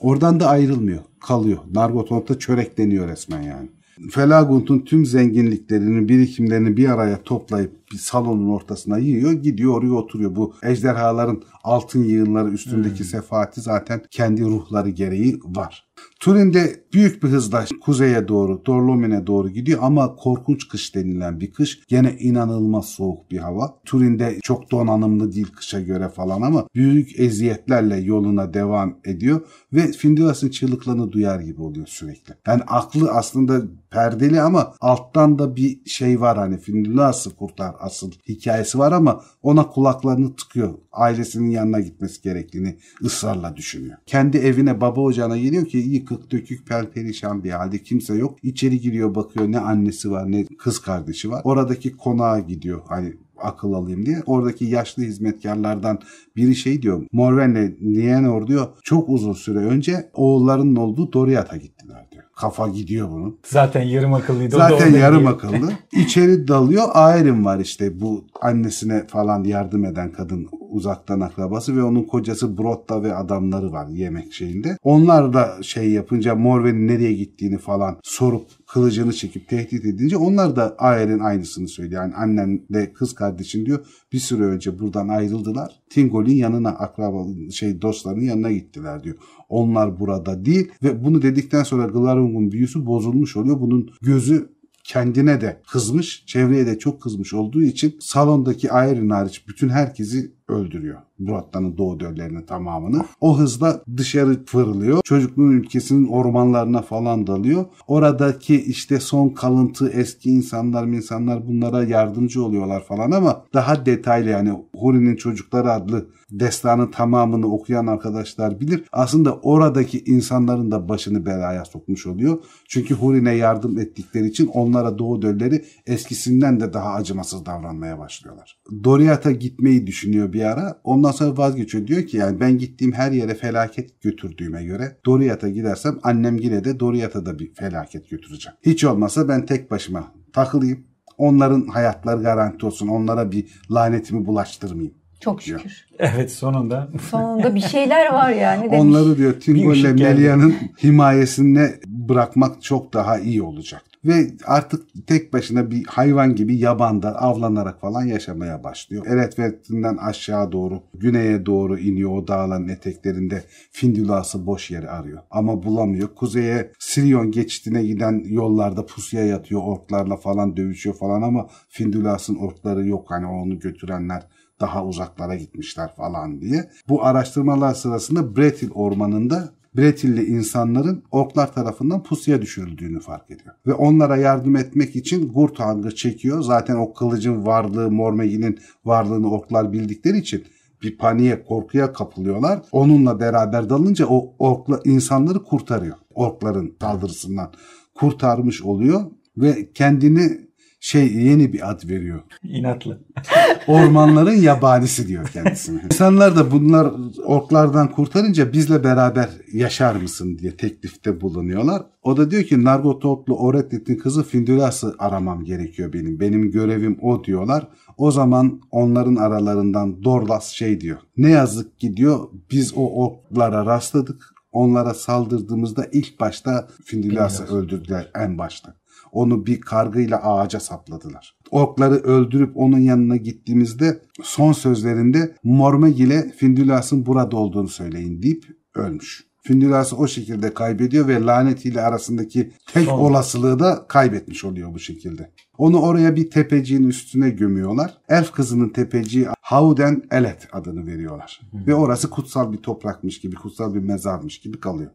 Oradan da ayrılmıyor. Kalıyor. Nargothrond'da çörekleniyor resmen yani. Felagund'un tüm zenginliklerini, birikimlerini bir araya toplayıp bir salonun ortasına yiyor. Gidiyor oraya oturuyor. Bu ejderhaların altın yığınları üstündeki sefaati zaten kendi ruhları gereği var. Turin'de büyük bir hızla kuzeye doğru, Dorlomin'e doğru gidiyor ama korkunç kış denilen bir kış. Gene inanılmaz soğuk bir hava. Turin'de çok donanımlı değil kışa göre falan ama büyük eziyetlerle yoluna devam ediyor ve Finduas'ın çığlıklarını duyar gibi oluyor sürekli. Yani aklı aslında perdeli ama alttan da bir şey var hani Finduas'ı kurtar asıl hikayesi var ama ona kulaklarını tıkıyor. Ailesinin yanına gitmesi gerektiğini ısrarla düşünüyor. Kendi evine baba ocağına geliyor ki yıkık dökük perperişan bir halde kimse yok. İçeri giriyor bakıyor ne annesi var ne kız kardeşi var. Oradaki konağa gidiyor hani akıl alayım diye. Oradaki yaşlı hizmetkarlardan biri şey diyor. Morven'le Nienor diyor çok uzun süre önce oğullarının olduğu Doriath'a gittiler. Kafa gidiyor bunun. Zaten yarım akıllıydı. Zaten yarım gidiyor. akıllı. İçeri dalıyor. Ayrım var işte bu annesine falan yardım eden kadın uzaktan akrabası ve onun kocası Brotta ve adamları var yemek şeyinde. Onlar da şey yapınca Morven'in nereye gittiğini falan sorup kılıcını çekip tehdit edince onlar da Aer'in aynısını söylüyor. Yani annen de kız kardeşin diyor bir süre önce buradan ayrıldılar. Tingol'in yanına akraba şey dostlarının yanına gittiler diyor. Onlar burada değil ve bunu dedikten sonra Glarung'un büyüsü bozulmuş oluyor. Bunun gözü kendine de kızmış, çevreye de çok kızmış olduğu için salondaki Aeryn hariç bütün herkesi öldürüyor. Murat'tanın doğu döllerinin tamamını. O hızla dışarı fırlıyor. Çocukluğun ülkesinin ormanlarına falan dalıyor. Oradaki işte son kalıntı eski insanlar insanlar bunlara yardımcı oluyorlar falan ama daha detaylı yani Huri'nin Çocukları adlı destanın tamamını okuyan arkadaşlar bilir. Aslında oradaki insanların da başını belaya sokmuş oluyor. Çünkü Huri'ne yardım ettikleri için onlara Doğu Dölleri eskisinden de daha acımasız davranmaya başlıyorlar. Doriath'a gitmeyi düşünüyor bir ara. Ondan sonra vazgeçiyor. Diyor ki yani ben gittiğim her yere felaket götürdüğüme göre Doriath'a gidersem annem yine de Doriath'a da bir felaket götüreceğim. Hiç olmazsa ben tek başıma takılayım. Onların hayatları garanti olsun. Onlara bir lanetimi bulaştırmayayım. Çok şükür. Evet sonunda. Sonunda bir şeyler var yani demiş. Onları diyor Tingo ile. Melia'nın himayesine bırakmak çok daha iyi olacak. Ve artık tek başına bir hayvan gibi yabanda avlanarak falan yaşamaya başlıyor. Eretvet'inden aşağı doğru, güneye doğru iniyor o dağların eteklerinde Findulas'ı boş yeri arıyor. Ama bulamıyor. Kuzeye Sirion geçitine giden yollarda pusuya yatıyor. Orklarla falan dövüşüyor falan ama Findulas'ın orkları yok. Hani onu götürenler daha uzaklara gitmişler falan diye. Bu araştırmalar sırasında Bretil ormanında Bretilli insanların orklar tarafından pusuya düşürüldüğünü fark ediyor. Ve onlara yardım etmek için Gurthang'ı çekiyor. Zaten o kılıcın varlığı, Mormegi'nin varlığını orklar bildikleri için bir paniğe, korkuya kapılıyorlar. Onunla beraber dalınca o orkla insanları kurtarıyor. Orkların saldırısından kurtarmış oluyor ve kendini şey yeni bir ad veriyor. İnatlı. Ormanların yabanisi diyor kendisine. İnsanlar da bunlar orklardan kurtarınca bizle beraber yaşar mısın diye teklifte bulunuyorlar. O da diyor ki Nargothrond'lu Orethet'in kızı Findulas'ı aramam gerekiyor benim. Benim görevim o diyorlar. O zaman onların aralarından Dorlas şey diyor. Ne yazık ki diyor biz o orklara rastladık. Onlara saldırdığımızda ilk başta Findulas'ı öldürdüler en başta. Onu bir kargıyla ağaca sapladılar. Orkları öldürüp onun yanına gittiğimizde son sözlerinde Mormegil'e Findulas'ın burada olduğunu söyleyin deyip ölmüş. Findulas'ı o şekilde kaybediyor ve lanetiyle arasındaki tek Son. olasılığı da kaybetmiş oluyor bu şekilde. Onu oraya bir tepeciğin üstüne gömüyorlar. Elf kızının tepeciği Hauden Elet adını veriyorlar. Ve orası kutsal bir toprakmış gibi, kutsal bir mezarmış gibi kalıyor.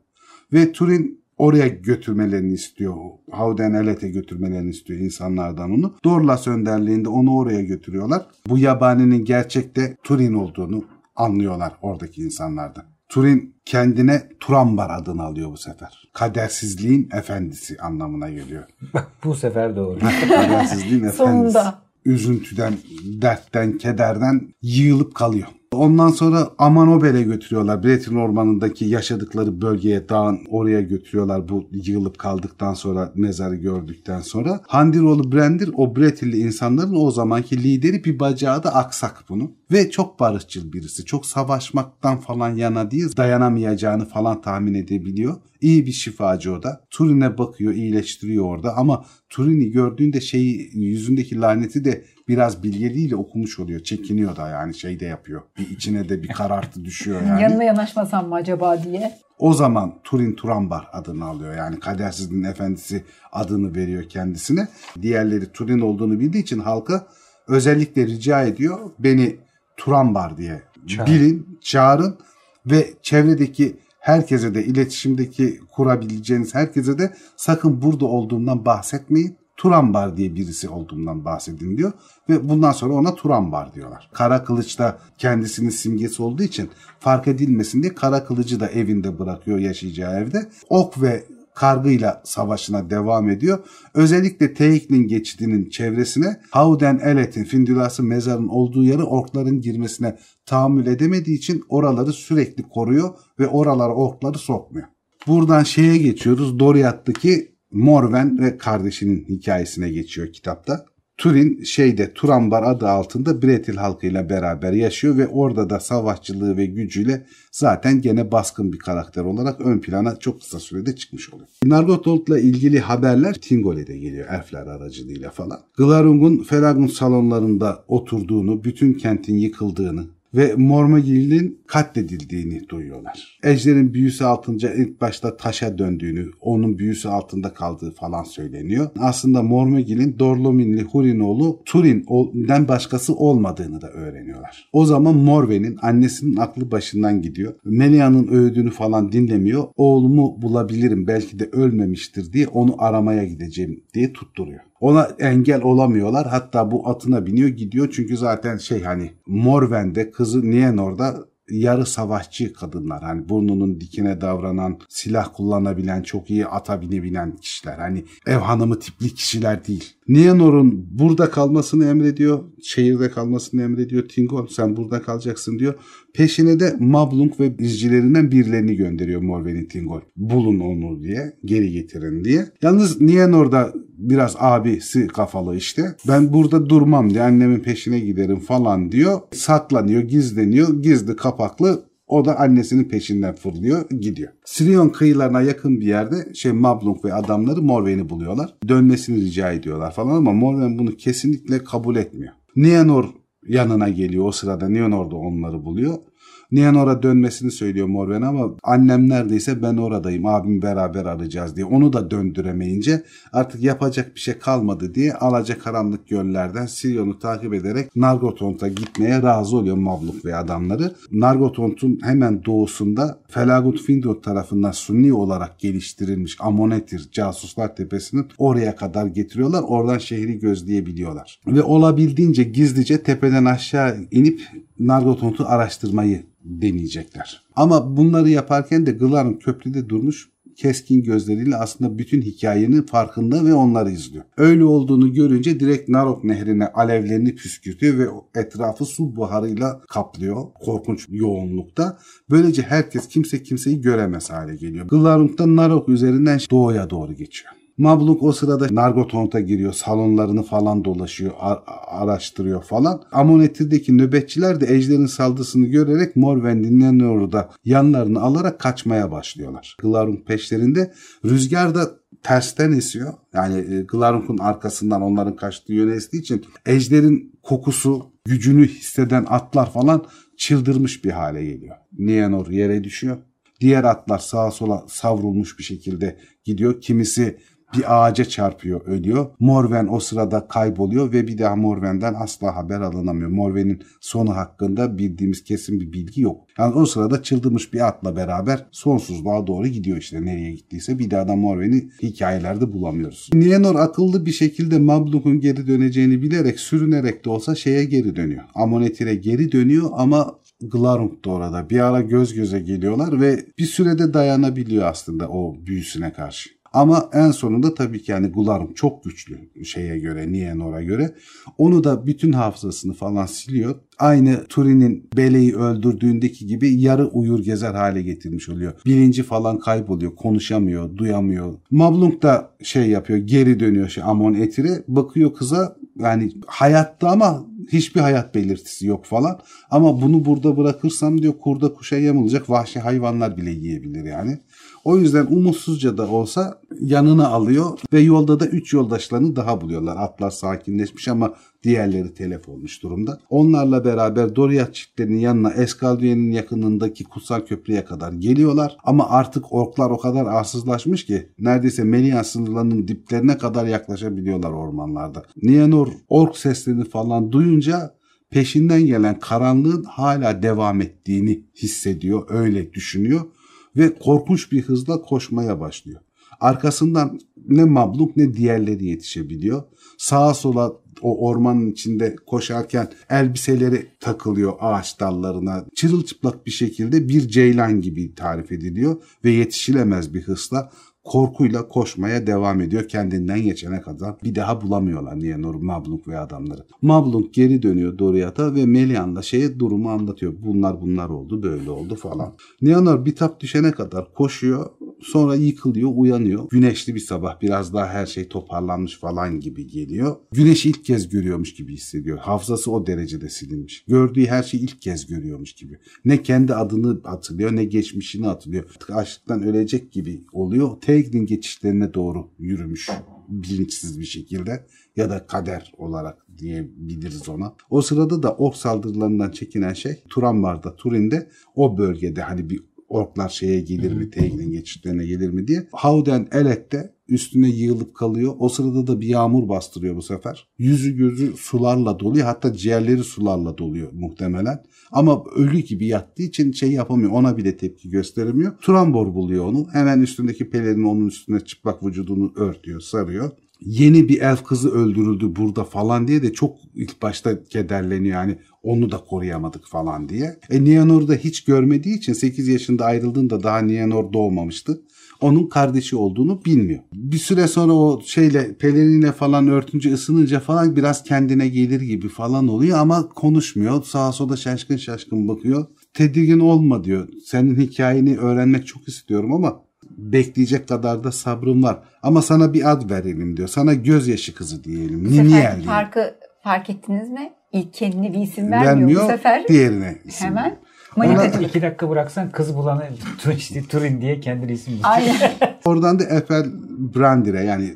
Ve Turin oraya götürmelerini istiyor. Hauden Elet'e götürmelerini istiyor insanlardan onu. Dorlas önderliğinde onu oraya götürüyorlar. Bu yabaninin gerçekte Turin olduğunu anlıyorlar oradaki insanlardan. Turin kendine Turambar adını alıyor bu sefer. Kadersizliğin efendisi anlamına geliyor. Bu sefer doğru. Kadersizliğin efendisi. Sonunda. Üzüntüden, dertten, kederden yığılıp kalıyor. Ondan sonra Amanobel'e götürüyorlar. Bretin ormanındaki yaşadıkları bölgeye, dağın oraya götürüyorlar bu yığılıp kaldıktan sonra, mezarı gördükten sonra. Handiroğlu Brendir o Bretilli insanların o zamanki lideri bir bacağı da aksak bunu. Ve çok barışçıl birisi. Çok savaşmaktan falan yana değil, dayanamayacağını falan tahmin edebiliyor. İyi bir şifacı o da. Turin'e bakıyor, iyileştiriyor orada ama Turin'i gördüğünde şeyi yüzündeki laneti de biraz bilgeliğiyle okumuş oluyor. Çekiniyor da yani şey de yapıyor. Bir içine de bir karartı düşüyor yani. Yanına yanaşmasam mı acaba diye. O zaman Turin Turambar adını alıyor. Yani kadersizliğin efendisi adını veriyor kendisine. Diğerleri Turin olduğunu bildiği için halka özellikle rica ediyor. Beni Turambar diye Çağır. bilin, çağırın ve çevredeki herkese de iletişimdeki kurabileceğiniz herkese de sakın burada olduğumdan bahsetmeyin. Turambar diye birisi olduğumdan bahsedin diyor ve bundan sonra ona Turambar diyorlar. Kara kılıç da kendisinin simgesi olduğu için fark edilmesin diye kara kılıcı da evinde bırakıyor yaşayacağı evde. Ok ve kargıyla savaşına devam ediyor. Özellikle Teiklin geçidinin çevresine Hauden Elet'in Findulas'ın mezarın olduğu yere orkların girmesine tahammül edemediği için oraları sürekli koruyor ve oralara orkları sokmuyor. Buradan şeye geçiyoruz. Doriath'taki Morven ve kardeşinin hikayesine geçiyor kitapta. Turin şeyde Turambar adı altında Bretil halkıyla beraber yaşıyor ve orada da savaşçılığı ve gücüyle zaten gene baskın bir karakter olarak ön plana çok kısa sürede çıkmış oluyor. Nargothrond'la ilgili haberler Tingole'de geliyor elfler aracılığıyla falan. Glarung'un Felagun salonlarında oturduğunu, bütün kentin yıkıldığını, ve Mormagil'in katledildiğini duyuyorlar. Ejder'in büyüsü altınca ilk başta taşa döndüğünü, onun büyüsü altında kaldığı falan söyleniyor. Aslında Mormagil'in Dorlominli Hurinoğlu Turin'den başkası olmadığını da öğreniyorlar. O zaman Morven'in annesinin aklı başından gidiyor. Melia'nın öğüdünü falan dinlemiyor. Oğlumu bulabilirim belki de ölmemiştir diye onu aramaya gideceğim diye tutturuyor. Ona engel olamıyorlar. Hatta bu atına biniyor gidiyor. Çünkü zaten şey hani Morven'de kızı Nianor'da yarı savaşçı kadınlar. Hani burnunun dikine davranan, silah kullanabilen, çok iyi ata binebilen kişiler. Hani ev hanımı tipli kişiler değil. Nianor'un burada kalmasını emrediyor. Şehirde kalmasını emrediyor. Tingol sen burada kalacaksın diyor. Peşine de Mablung ve izcilerinden birilerini gönderiyor Morven'in Tingol. Bulun onu diye, geri getirin diye. Yalnız Nianor'da biraz abisi kafalı işte. Ben burada durmam diye annemin peşine giderim falan diyor. Saklanıyor, gizleniyor. Gizli kapaklı o da annesinin peşinden fırlıyor, gidiyor. Sirion kıyılarına yakın bir yerde şey Mablung ve adamları Morven'i buluyorlar. Dönmesini rica ediyorlar falan ama Morven bunu kesinlikle kabul etmiyor. Nienor yanına geliyor o sırada. Nienor da onları buluyor. Nianor'a dönmesini söylüyor Morven ama annem neredeyse ben oradayım abim beraber arayacağız diye. Onu da döndüremeyince artık yapacak bir şey kalmadı diye alacakaranlık göllerden Sirion'u takip ederek Nargothrond'a gitmeye razı oluyor Mabluk ve adamları. Nargothrond'un hemen doğusunda Felagut Findor tarafından sunni olarak geliştirilmiş Amonetir casuslar tepesinin oraya kadar getiriyorlar. Oradan şehri gözleyebiliyorlar. Ve olabildiğince gizlice tepeden aşağı inip Nargothrond'u araştırmayı deneyecekler. Ama bunları yaparken de Glarn köprüde durmuş keskin gözleriyle aslında bütün hikayenin farkında ve onları izliyor. Öyle olduğunu görünce direkt Narok nehrine alevlerini püskürtüyor ve etrafı su buharıyla kaplıyor korkunç yoğunlukta. Böylece herkes kimse kimseyi göremez hale geliyor. Glarung da Narok üzerinden doğuya doğru geçiyor. Mabluk o sırada Nargothrond'a giriyor. Salonlarını falan dolaşıyor. a- araştırıyor falan. Amonetir'deki nöbetçiler de ejderin saldırısını görerek Morwen'in Nenor'u da yanlarını alarak kaçmaya başlıyorlar. Glarung peşlerinde rüzgar da tersten esiyor. Yani e, Glarung'un arkasından onların kaçtığı yöne estiği için ejderin kokusu, gücünü hisseden atlar falan çıldırmış bir hale geliyor. Nienor yere düşüyor. Diğer atlar sağa sola savrulmuş bir şekilde gidiyor. Kimisi bir ağaca çarpıyor, ölüyor. Morven o sırada kayboluyor ve bir daha Morven'den asla haber alınamıyor. Morven'in sonu hakkında bildiğimiz kesin bir bilgi yok. Yani o sırada çıldırmış bir atla beraber sonsuzluğa doğru gidiyor işte nereye gittiyse. Bir daha da Morven'i hikayelerde bulamıyoruz. Nienor akıllı bir şekilde Mabluk'un geri döneceğini bilerek sürünerek de olsa şeye geri dönüyor. Amonetir'e geri dönüyor ama Glarung da orada. Bir ara göz göze geliyorlar ve bir sürede dayanabiliyor aslında o büyüsüne karşı. Ama en sonunda tabii ki yani Glarung çok güçlü şeye göre, Nianor'a göre. Onu da bütün hafızasını falan siliyor. Aynı Turin'in Bele'yi öldürdüğündeki gibi yarı uyur gezer hale getirmiş oluyor. Bilinci falan kayboluyor, konuşamıyor, duyamıyor. Mablung da şey yapıyor, geri dönüyor şey Amon Etir'e. Bakıyor kıza yani hayatta ama hiçbir hayat belirtisi yok falan. Ama bunu burada bırakırsam diyor kurda kuşa yem olacak vahşi hayvanlar bile yiyebilir yani. O yüzden umutsuzca da olsa yanına alıyor ve yolda da üç yoldaşlarını daha buluyorlar. Atlar sakinleşmiş ama diğerleri telef olmuş durumda. Onlarla beraber Doriath çiftlerinin yanına Eskaldüye'nin yakınındaki kutsal köprüye kadar geliyorlar. Ama artık orklar o kadar arsızlaşmış ki neredeyse Melian sınırlarının diplerine kadar yaklaşabiliyorlar ormanlarda. Nienor ork seslerini falan duyunca peşinden gelen karanlığın hala devam ettiğini hissediyor, öyle düşünüyor ve korkunç bir hızla koşmaya başlıyor. Arkasından ne Mabluk ne diğerleri yetişebiliyor. Sağa sola o ormanın içinde koşarken elbiseleri takılıyor ağaç dallarına. Çırılçıplak bir şekilde bir ceylan gibi tarif ediliyor ve yetişilemez bir hızla korkuyla koşmaya devam ediyor kendinden geçene kadar. Bir daha bulamıyorlar Nienor, Mablung ve adamları. Mablung geri dönüyor Doriath'a ve Melian'la şeye durumu anlatıyor. Bunlar bunlar oldu, böyle oldu falan. Nienor bitap düşene kadar koşuyor. Sonra yıkılıyor, uyanıyor. Güneşli bir sabah, biraz daha her şey toparlanmış falan gibi geliyor. Güneşi ilk kez görüyormuş gibi hissediyor. Hafızası o derecede silinmiş. Gördüğü her şeyi ilk kez görüyormuş gibi. Ne kendi adını hatırlıyor, ne geçmişini hatırlıyor. Açlıktan ölecek gibi oluyor. Tegrin geçişlerine doğru yürümüş bilinçsiz bir şekilde ya da kader olarak diyebiliriz ona. O sırada da ork saldırılarından çekinen şey Turanbar'da, Turin'de o bölgede hani bir orklar şeye gelir mi, Tegn'in geçişlerine gelir mi diye. Howden Elet'te üstüne yığılıp kalıyor. O sırada da bir yağmur bastırıyor bu sefer. Yüzü gözü sularla doluyor. Hatta ciğerleri sularla doluyor muhtemelen. Ama ölü gibi yattığı için şey yapamıyor. Ona bile tepki gösteremiyor. Turambor buluyor onu. Hemen üstündeki pelerini onun üstüne çıplak vücudunu örtüyor, sarıyor yeni bir elf kızı öldürüldü burada falan diye de çok ilk başta kederleniyor yani onu da koruyamadık falan diye. E Nianor'u da hiç görmediği için 8 yaşında ayrıldığında daha Nianor doğmamıştı. Onun kardeşi olduğunu bilmiyor. Bir süre sonra o şeyle pelerinle falan örtünce ısınınca falan biraz kendine gelir gibi falan oluyor ama konuşmuyor. Sağa sola şaşkın şaşkın bakıyor. Tedirgin olma diyor. Senin hikayeni öğrenmek çok istiyorum ama bekleyecek kadar da sabrım var. Ama sana bir ad verelim diyor. Sana gözyaşı kızı diyelim. Bu sefer Niniel farkı fark ettiniz mi? İlk kendine bir isim vermiyor, Vermiyor. bu sefer. Diğerine isim Hemen. Manipülatif. İki dakika bıraksan kız bulanı Turin, işte Turin diye kendine isim. Aynen. Oradan da Efel Brandir'e yani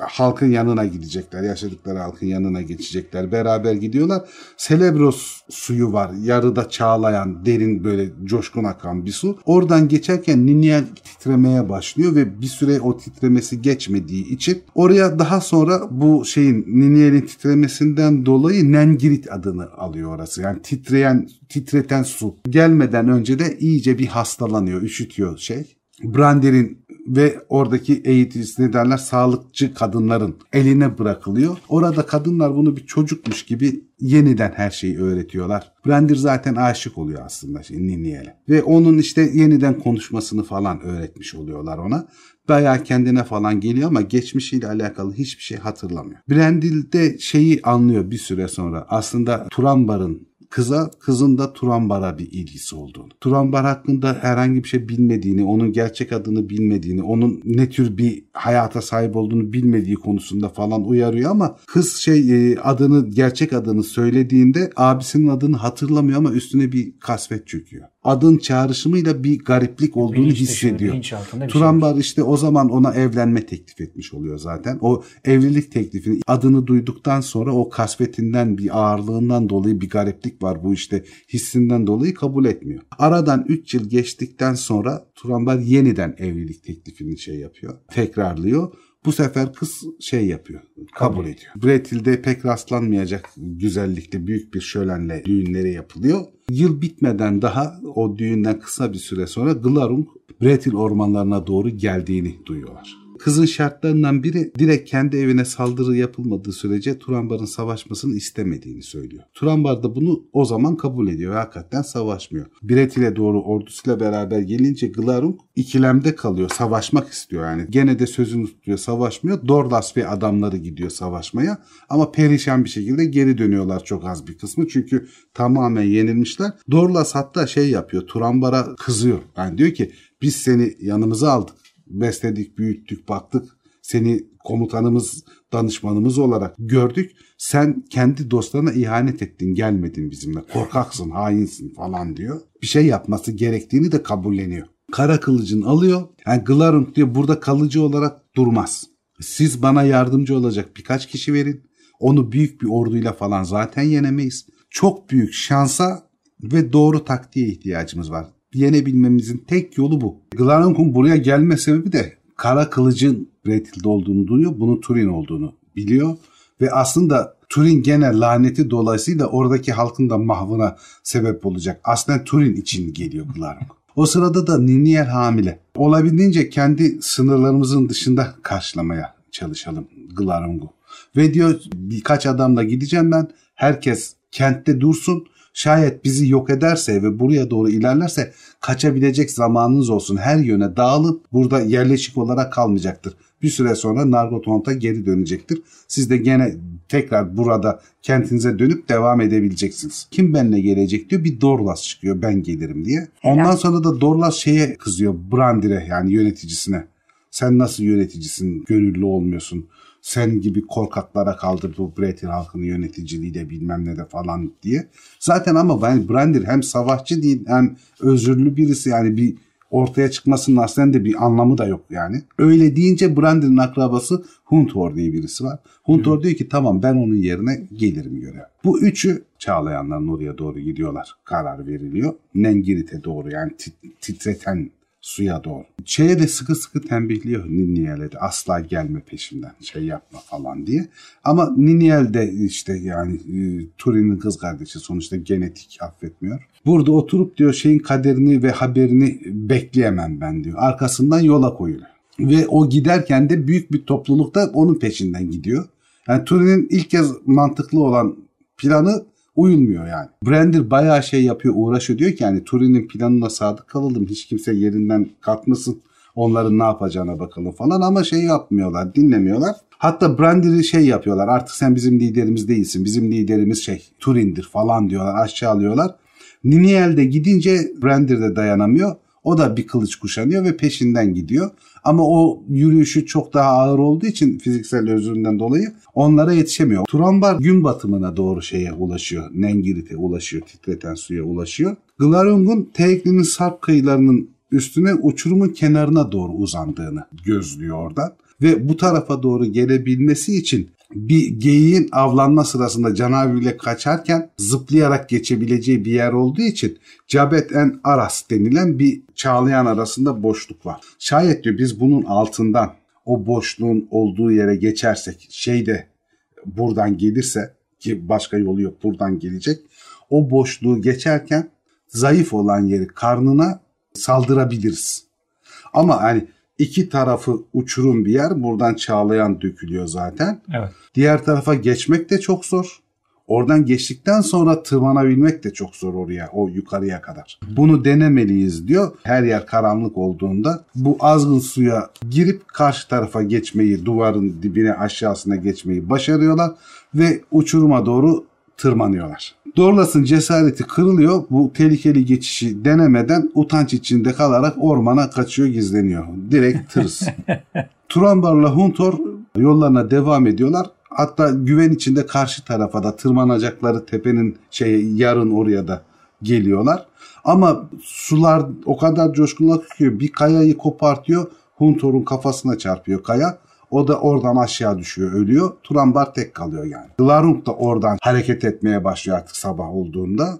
halkın yanına gidecekler. Yaşadıkları halkın yanına geçecekler. Beraber gidiyorlar. Celebros suyu var. Yarıda çağlayan, derin böyle coşkun akan bir su. Oradan geçerken Niniel titremeye başlıyor ve bir süre o titremesi geçmediği için oraya daha sonra bu şeyin Niniel'in titremesinden dolayı Nengirit adını alıyor orası. Yani titreyen, titreten su. Gelmeden önce de iyice bir hastalanıyor, üşütüyor şey. Brander'in ve oradaki eğiticisi ne sağlıkçı kadınların eline bırakılıyor. Orada kadınlar bunu bir çocukmuş gibi yeniden her şeyi öğretiyorlar. Brandir zaten aşık oluyor aslında Niniel'e. Ve onun işte yeniden konuşmasını falan öğretmiş oluyorlar ona. Bayağı kendine falan geliyor ama geçmişiyle alakalı hiçbir şey hatırlamıyor. Brandil de şeyi anlıyor bir süre sonra. Aslında Turambar'ın kıza, kızın da Turambar'a bir ilgisi olduğunu. Turambar hakkında herhangi bir şey bilmediğini, onun gerçek adını bilmediğini, onun ne tür bir hayata sahip olduğunu bilmediği konusunda falan uyarıyor ama kız şey e, adını, gerçek adını söylediğinde abisinin adını hatırlamıyor ama üstüne bir kasvet çöküyor. Adın çağrışımıyla bir gariplik olduğunu Bilinç dışı, hissediyor. bilinçaltında bir şey Turambar işte o zaman ona evlenme teklif etmiş oluyor zaten. O evlilik teklifini adını duyduktan sonra o kasvetinden bir ağırlığından dolayı bir gariplik var bu işte hissinden dolayı kabul etmiyor. Aradan 3 yıl geçtikten sonra Turambar yeniden evlilik teklifini şey yapıyor. Tekrarlıyor. Bu sefer kız şey yapıyor, kabul Kabul. ediyor. Bretil'de pek rastlanmayacak güzellikte büyük bir şölenle düğünleri yapılıyor. Yıl bitmeden daha o düğünden kısa bir süre sonra Glarung Bretil ormanlarına doğru geldiğini duyuyorlar. Kızın şartlarından biri direkt kendi evine saldırı yapılmadığı sürece Turambar'ın savaşmasını istemediğini söylüyor. Turambar da bunu o zaman kabul ediyor ve hakikaten savaşmıyor. Bretil'e doğru ordusuyla beraber gelince Glarung ikilemde kalıyor. Savaşmak istiyor yani. Gene de sözünü tutuyor savaşmıyor. Dorlas ve adamları gidiyor savaşmaya ama perişan bir şekilde geri dönüyorlar çok az bir kısmı. Çünkü tamamen yenilmişler. Dorlas hatta şey yapıyor. Turambar'a kızıyor. Yani diyor ki biz seni yanımıza aldık besledik, büyüttük, baktık. Seni komutanımız, danışmanımız olarak gördük. Sen kendi dostlarına ihanet ettin, gelmedin bizimle. Korkaksın, hainsin falan diyor. Bir şey yapması gerektiğini de kabulleniyor. Kara kılıcını alıyor. Yani Glarung diyor burada kalıcı olarak durmaz. Siz bana yardımcı olacak birkaç kişi verin. Onu büyük bir orduyla falan zaten yenemeyiz. Çok büyük şansa ve doğru taktiğe ihtiyacımız var yenebilmemizin tek yolu bu. Glarung'un buraya gelme sebebi de kara kılıcın Bretil'de olduğunu duyuyor. Bunun Turin olduğunu biliyor. Ve aslında Turin gene laneti dolayısıyla oradaki halkın da mahvına sebep olacak. Aslında Turin için geliyor Glarung. O sırada da Niniel hamile. Olabildiğince kendi sınırlarımızın dışında karşılamaya çalışalım Glarung'u. Ve diyor birkaç adamla gideceğim ben. Herkes kentte dursun. Şayet bizi yok ederse ve buraya doğru ilerlerse kaçabilecek zamanınız olsun. Her yöne dağılıp burada yerleşik olarak kalmayacaktır. Bir süre sonra Nargothrond'a geri dönecektir. Siz de gene tekrar burada kentinize dönüp devam edebileceksiniz. Kim benimle gelecek diyor. Bir Dorlas çıkıyor ben gelirim diye. Ondan sonra da Dorlas şeye kızıyor Brandir'e yani yöneticisine. Sen nasıl yöneticisin gönüllü olmuyorsun sen gibi korkaklara kaldır bu Bretil halkının yöneticiliği de bilmem ne de falan diye. Zaten ama ben Brandir hem savaşçı değil hem özürlü birisi yani bir ortaya çıkmasının aslında bir anlamı da yok yani. Öyle deyince Brandir'in akrabası Huntor diye birisi var. Huntor diyor ki tamam ben onun yerine gelirim göre. Bu üçü Çağlayanların oraya doğru gidiyorlar. Karar veriliyor. Nengirit'e doğru yani titreten suya doğru. Şeye de sıkı sıkı tembihliyor Ninniel'e de asla gelme peşimden şey yapma falan diye. Ama Ninniel de işte yani e, Turin'in kız kardeşi sonuçta genetik affetmiyor. Burada oturup diyor şeyin kaderini ve haberini bekleyemem ben diyor. Arkasından yola koyuluyor. Ve o giderken de büyük bir topluluk da onun peşinden gidiyor. Yani Turin'in ilk kez mantıklı olan planı uyulmuyor yani. Brandir bayağı şey yapıyor uğraşıyor diyor ki yani Turin'in planına sadık kalalım hiç kimse yerinden kalkmasın onların ne yapacağına bakalım falan ama şey yapmıyorlar dinlemiyorlar. Hatta Brandir'i şey yapıyorlar artık sen bizim liderimiz değilsin bizim liderimiz şey Turin'dir falan diyorlar aşağılıyorlar. Niniel de gidince Brandir de dayanamıyor. O da bir kılıç kuşanıyor ve peşinden gidiyor. Ama o yürüyüşü çok daha ağır olduğu için fiziksel özründen dolayı onlara yetişemiyor. Turambar gün batımına doğru şeye ulaşıyor. Nengirit'e ulaşıyor. Titreten suya ulaşıyor. Glarung'un Teğli'nin sarp kıyılarının üstüne uçurumun kenarına doğru uzandığını gözlüyor oradan. Ve bu tarafa doğru gelebilmesi için bir geyiğin avlanma sırasında canaviyle kaçarken zıplayarak geçebileceği bir yer olduğu için Cabet en Aras denilen bir çağlayan arasında boşluk var. Şayet diyor biz bunun altından o boşluğun olduğu yere geçersek şey de buradan gelirse ki başka yolu yok buradan gelecek. O boşluğu geçerken zayıf olan yeri karnına saldırabiliriz. Ama hani iki tarafı uçurum bir yer. Buradan çağlayan dökülüyor zaten. Evet. Diğer tarafa geçmek de çok zor. Oradan geçtikten sonra tırmanabilmek de çok zor oraya, o yukarıya kadar. Bunu denemeliyiz diyor. Her yer karanlık olduğunda bu azgın suya girip karşı tarafa geçmeyi, duvarın dibine aşağısına geçmeyi başarıyorlar ve uçuruma doğru tırmanıyorlar. Dorlas'ın cesareti kırılıyor. Bu tehlikeli geçişi denemeden utanç içinde kalarak ormana kaçıyor gizleniyor. Direkt tırs. Turambar'la Huntor yollarına devam ediyorlar. Hatta güven içinde karşı tarafa da tırmanacakları tepenin şey yarın oraya da geliyorlar. Ama sular o kadar coşkunlaşıyor ki bir kayayı kopartıyor. Huntor'un kafasına çarpıyor kaya. O da oradan aşağı düşüyor, ölüyor. Turambar tek kalıyor yani. Glarung da oradan hareket etmeye başlıyor artık sabah olduğunda.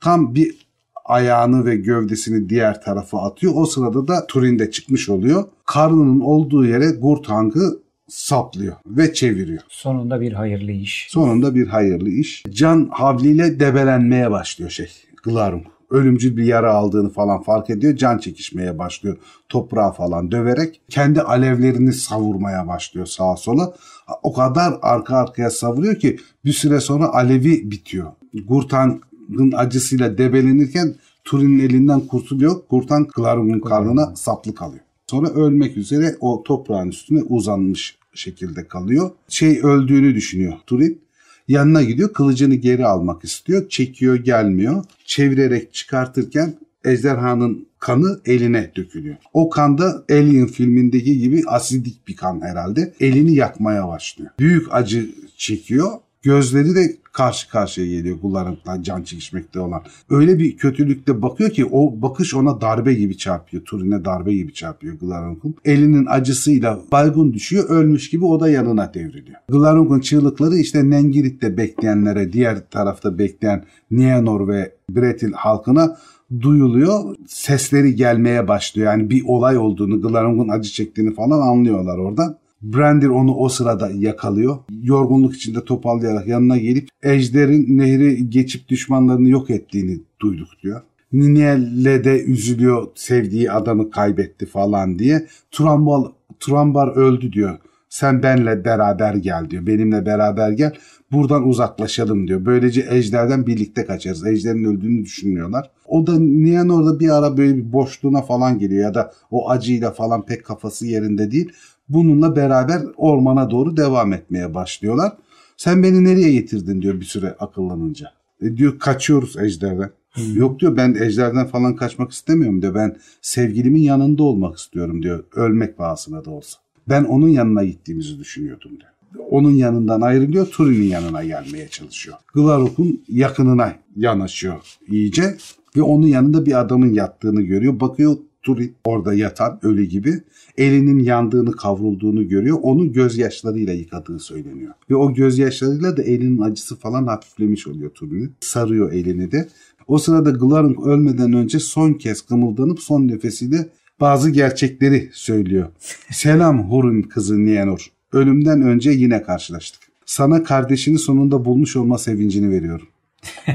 Tam bir ayağını ve gövdesini diğer tarafa atıyor. O sırada da Turin de çıkmış oluyor. Karnının olduğu yere Gurtang'ı saplıyor ve çeviriyor. Sonunda bir hayırlı iş. Sonunda bir hayırlı iş. Can havliyle debelenmeye başlıyor şey Glarung. Ölümcül bir yara aldığını falan fark ediyor. Can çekişmeye başlıyor. Toprağa falan döverek. Kendi alevlerini savurmaya başlıyor sağa sola. O kadar arka arkaya savuruyor ki bir süre sonra alevi bitiyor. Gurtang'ın acısıyla debelenirken Turin'in elinden kurtuluyor. Gurtang Glarung'un karnına saplı kalıyor. Sonra ölmek üzere o toprağın üstüne uzanmış şekilde kalıyor. Şey öldüğünü düşünüyor Turin. Yanına gidiyor kılıcını geri almak istiyor. Çekiyor gelmiyor. Çevirerek çıkartırken ejderhanın kanı eline dökülüyor. O kan da Alien filmindeki gibi asidik bir kan herhalde. Elini yakmaya başlıyor. Büyük acı çekiyor. Gözleri de karşı karşıya geliyor kullarından can çekişmekte olan. Öyle bir kötülükte bakıyor ki o bakış ona darbe gibi çarpıyor. Turin'e darbe gibi çarpıyor Glarunk'un. Elinin acısıyla baygın düşüyor. Ölmüş gibi o da yanına devriliyor. Glarunk'un çığlıkları işte Nengirit'te bekleyenlere, diğer tarafta bekleyen Nienor ve Bretil halkına duyuluyor. Sesleri gelmeye başlıyor. Yani bir olay olduğunu, Glarunk'un acı çektiğini falan anlıyorlar oradan. Brandir onu o sırada yakalıyor. Yorgunluk içinde topallayarak yanına gelip Ejder'in nehri geçip düşmanlarını yok ettiğini duyduk diyor. Niniel'le de üzülüyor sevdiği adamı kaybetti falan diye. Turambar, Turambar öldü diyor. Sen benle beraber gel diyor. Benimle beraber gel. Buradan uzaklaşalım diyor. Böylece Ejder'den birlikte kaçarız. Ejder'in öldüğünü düşünmüyorlar. O da Nihan orada bir ara böyle bir boşluğuna falan geliyor ya da o acıyla falan pek kafası yerinde değil. Bununla beraber ormana doğru devam etmeye başlıyorlar. Sen beni nereye getirdin diyor bir süre akıllanınca. E diyor kaçıyoruz ejderden. Yok diyor ben ejderden falan kaçmak istemiyorum diyor. Ben sevgilimin yanında olmak istiyorum diyor. Ölmek pahasına da olsa. Ben onun yanına gittiğimizi düşünüyordum diyor. Onun yanından ayrılıyor, Turin'in yanına gelmeye çalışıyor. Glaruk'un yakınına yanaşıyor iyice ve onun yanında bir adamın yattığını görüyor. Bakıyor Turin orada yatan ölü gibi elinin yandığını kavrulduğunu görüyor. Onu gözyaşlarıyla yıkadığı söyleniyor. Ve o gözyaşlarıyla da elinin acısı falan hafiflemiş oluyor Turin'in. Sarıyor elini de. O sırada Glarung ölmeden önce son kez kımıldanıp son nefesiyle bazı gerçekleri söylüyor. Selam Hur'un kızı Nienor. Ölümden önce yine karşılaştık. Sana kardeşini sonunda bulmuş olma sevincini veriyorum.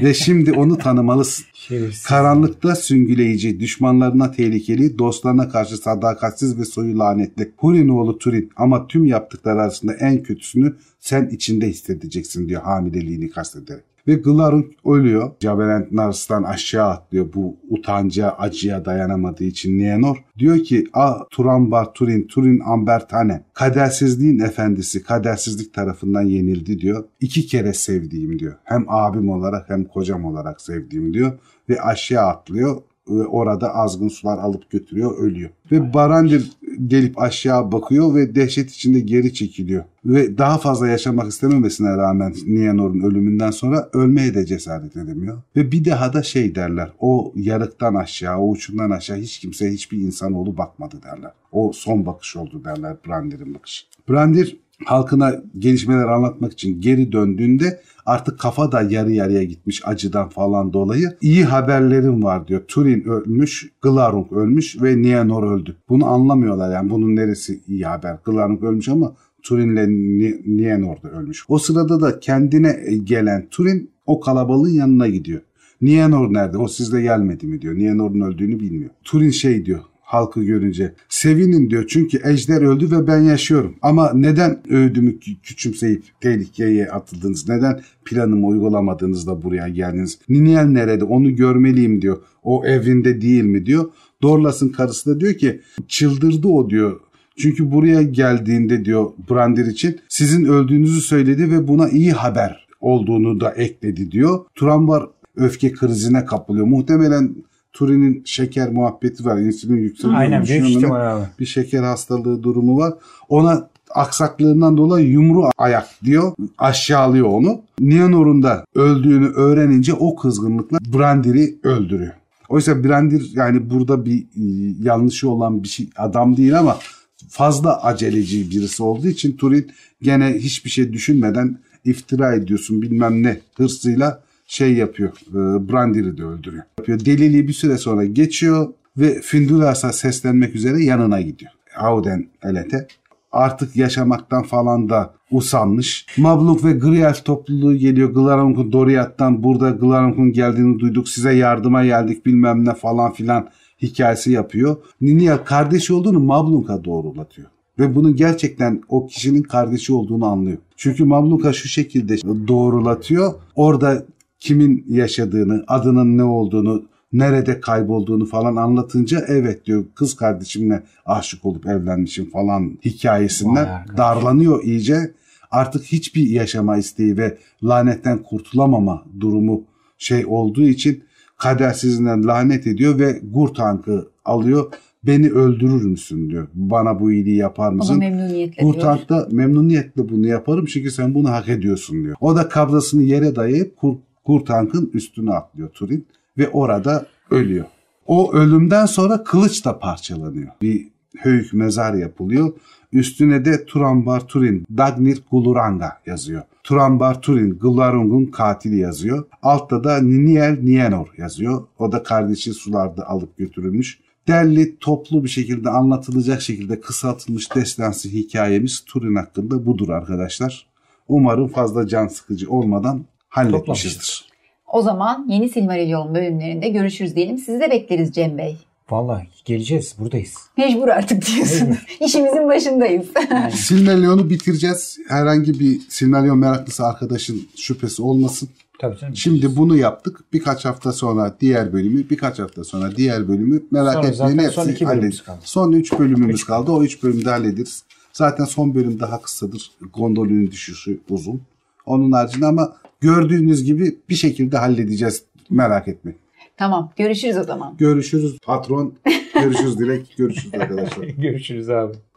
Ve şimdi onu tanımalısın. Karanlıkta süngüleyici, düşmanlarına tehlikeli, dostlarına karşı sadakatsiz ve soyu lanetli. Hurin oğlu Turin ama tüm yaptıkları arasında en kötüsünü sen içinde hissedeceksin diyor hamileliğini kastederek. Ve Glarung ölüyor. Javelin Nars'tan aşağı atlıyor bu utanca, acıya dayanamadığı için Nienor. Diyor ki ah Turambar Turin, Turin Ambertane. Kadersizliğin efendisi, kadersizlik tarafından yenildi diyor. İki kere sevdiğim diyor. Hem abim olarak hem kocam olarak sevdiğim diyor. Ve aşağı atlıyor ve orada azgın sular alıp götürüyor, ölüyor. Ve Barandir gelip aşağı bakıyor ve dehşet içinde geri çekiliyor. Ve daha fazla yaşamak istememesine rağmen Nianor'un ölümünden sonra ölmeye de cesaret edemiyor. Ve bir daha da şey derler, o yarıktan aşağı, o uçundan aşağı hiç kimse, hiçbir insanoğlu bakmadı derler. O son bakış oldu derler Brandir'in bakışı. Brandir halkına gelişmeler anlatmak için geri döndüğünde artık kafa da yarı yarıya gitmiş acıdan falan dolayı. İyi haberlerim var diyor. Turin ölmüş, Glarung ölmüş ve Nienor öldü. Bunu anlamıyorlar yani bunun neresi iyi haber. Glarung ölmüş ama Turin'le Nienor da ölmüş. O sırada da kendine gelen Turin o kalabalığın yanına gidiyor. Nienor nerede? O sizle gelmedi mi diyor. Nienor'un öldüğünü bilmiyor. Turin şey diyor halkı görünce. Sevinin diyor çünkü ejder öldü ve ben yaşıyorum. Ama neden öğüdümü küçümseyip tehlikeye atıldınız? Neden planımı uygulamadınız da buraya geldiniz? Niniel nerede? Onu görmeliyim diyor. O evinde değil mi diyor. Dorlas'ın karısı da diyor ki çıldırdı o diyor. Çünkü buraya geldiğinde diyor Brandir için sizin öldüğünüzü söyledi ve buna iyi haber olduğunu da ekledi diyor. Turambar öfke krizine kapılıyor. Muhtemelen Turin'in şeker muhabbeti var. İnsülin yükseliyor. Aynen büyük ihtimal abi. Bir şeker hastalığı durumu var. Ona aksaklığından dolayı yumru ayak diyor. Aşağılıyor onu. Nianor'un da öldüğünü öğrenince o kızgınlıkla Brandir'i öldürüyor. Oysa Brandir yani burada bir e, yanlışı olan bir şey adam değil ama fazla aceleci birisi olduğu için Turin gene hiçbir şey düşünmeden iftira ediyorsun bilmem ne hırsıyla şey yapıyor. E, Brandir'i de öldürüyor. Yapıyor. Deliliği bir süre sonra geçiyor ve Findulas'a seslenmek üzere yanına gidiyor. Auden Elet'e artık yaşamaktan falan da usanmış. Mabluk ve Grielf topluluğu geliyor. Glaronk'un Doriath'tan burada Glaronk'un geldiğini duyduk. Size yardıma geldik bilmem ne falan filan hikayesi yapıyor. Ninia kardeşi olduğunu Mabluk'a doğrulatıyor. Ve bunu gerçekten o kişinin kardeşi olduğunu anlıyor. Çünkü Mabluk'a şu şekilde doğrulatıyor. Orada kimin yaşadığını, adının ne olduğunu, nerede kaybolduğunu falan anlatınca evet diyor kız kardeşimle aşık olup evlenmişim falan hikayesinden darlanıyor iyice. Artık hiçbir yaşama isteği ve lanetten kurtulamama durumu şey olduğu için kader sizinden lanet ediyor ve Gurtank'ı alıyor. Beni öldürür müsün diyor. Bana bu iyiliği yapar mısın? memnuniyetle diyor. Gurtank da memnuniyetle bunu yaparım çünkü sen bunu hak ediyorsun diyor. O da kablasını yere dayayıp Kur, Gurtank'ın üstüne atlıyor Turin ve orada ölüyor. O ölümden sonra kılıç da parçalanıyor. Bir höyük mezar yapılıyor. Üstüne de Turambar Turin, Dagnir Guluranga yazıyor. Turambar Turin, Glarung'un katili yazıyor. Altta da Niniel Nienor yazıyor. O da kardeşi sularda alıp götürülmüş. Derli toplu bir şekilde anlatılacak şekilde kısaltılmış destansı hikayemiz Turin hakkında budur arkadaşlar. Umarım fazla can sıkıcı olmadan halletmişizdir. O zaman yeni Silmarillion bölümlerinde görüşürüz diyelim. Sizi de bekleriz Cem Bey. Vallahi geleceğiz buradayız. Mecbur artık diyorsun. İşimizin başındayız. Silmarillion'u bitireceğiz. Herhangi bir Silmarillion meraklısı arkadaşın şüphesi olmasın. Tabii canım. Şimdi bunu yaptık. Birkaç hafta sonra diğer bölümü, birkaç hafta sonra diğer bölümü merak Sonra etmeyin. zaten Hepsi son iki bölümümüz hallederiz. kaldı. Son üç bölümümüz kaldı. O üç bölümde hallederiz. Zaten son bölüm daha kısadır. Gondolin düşüşü uzun. Onun haricinde ama gördüğünüz gibi bir şekilde halledeceğiz. Merak etmeyin. tamam görüşürüz o zaman. Görüşürüz patron. Görüşürüz direkt. Görüşürüz arkadaşlar. Görüşürüz abi.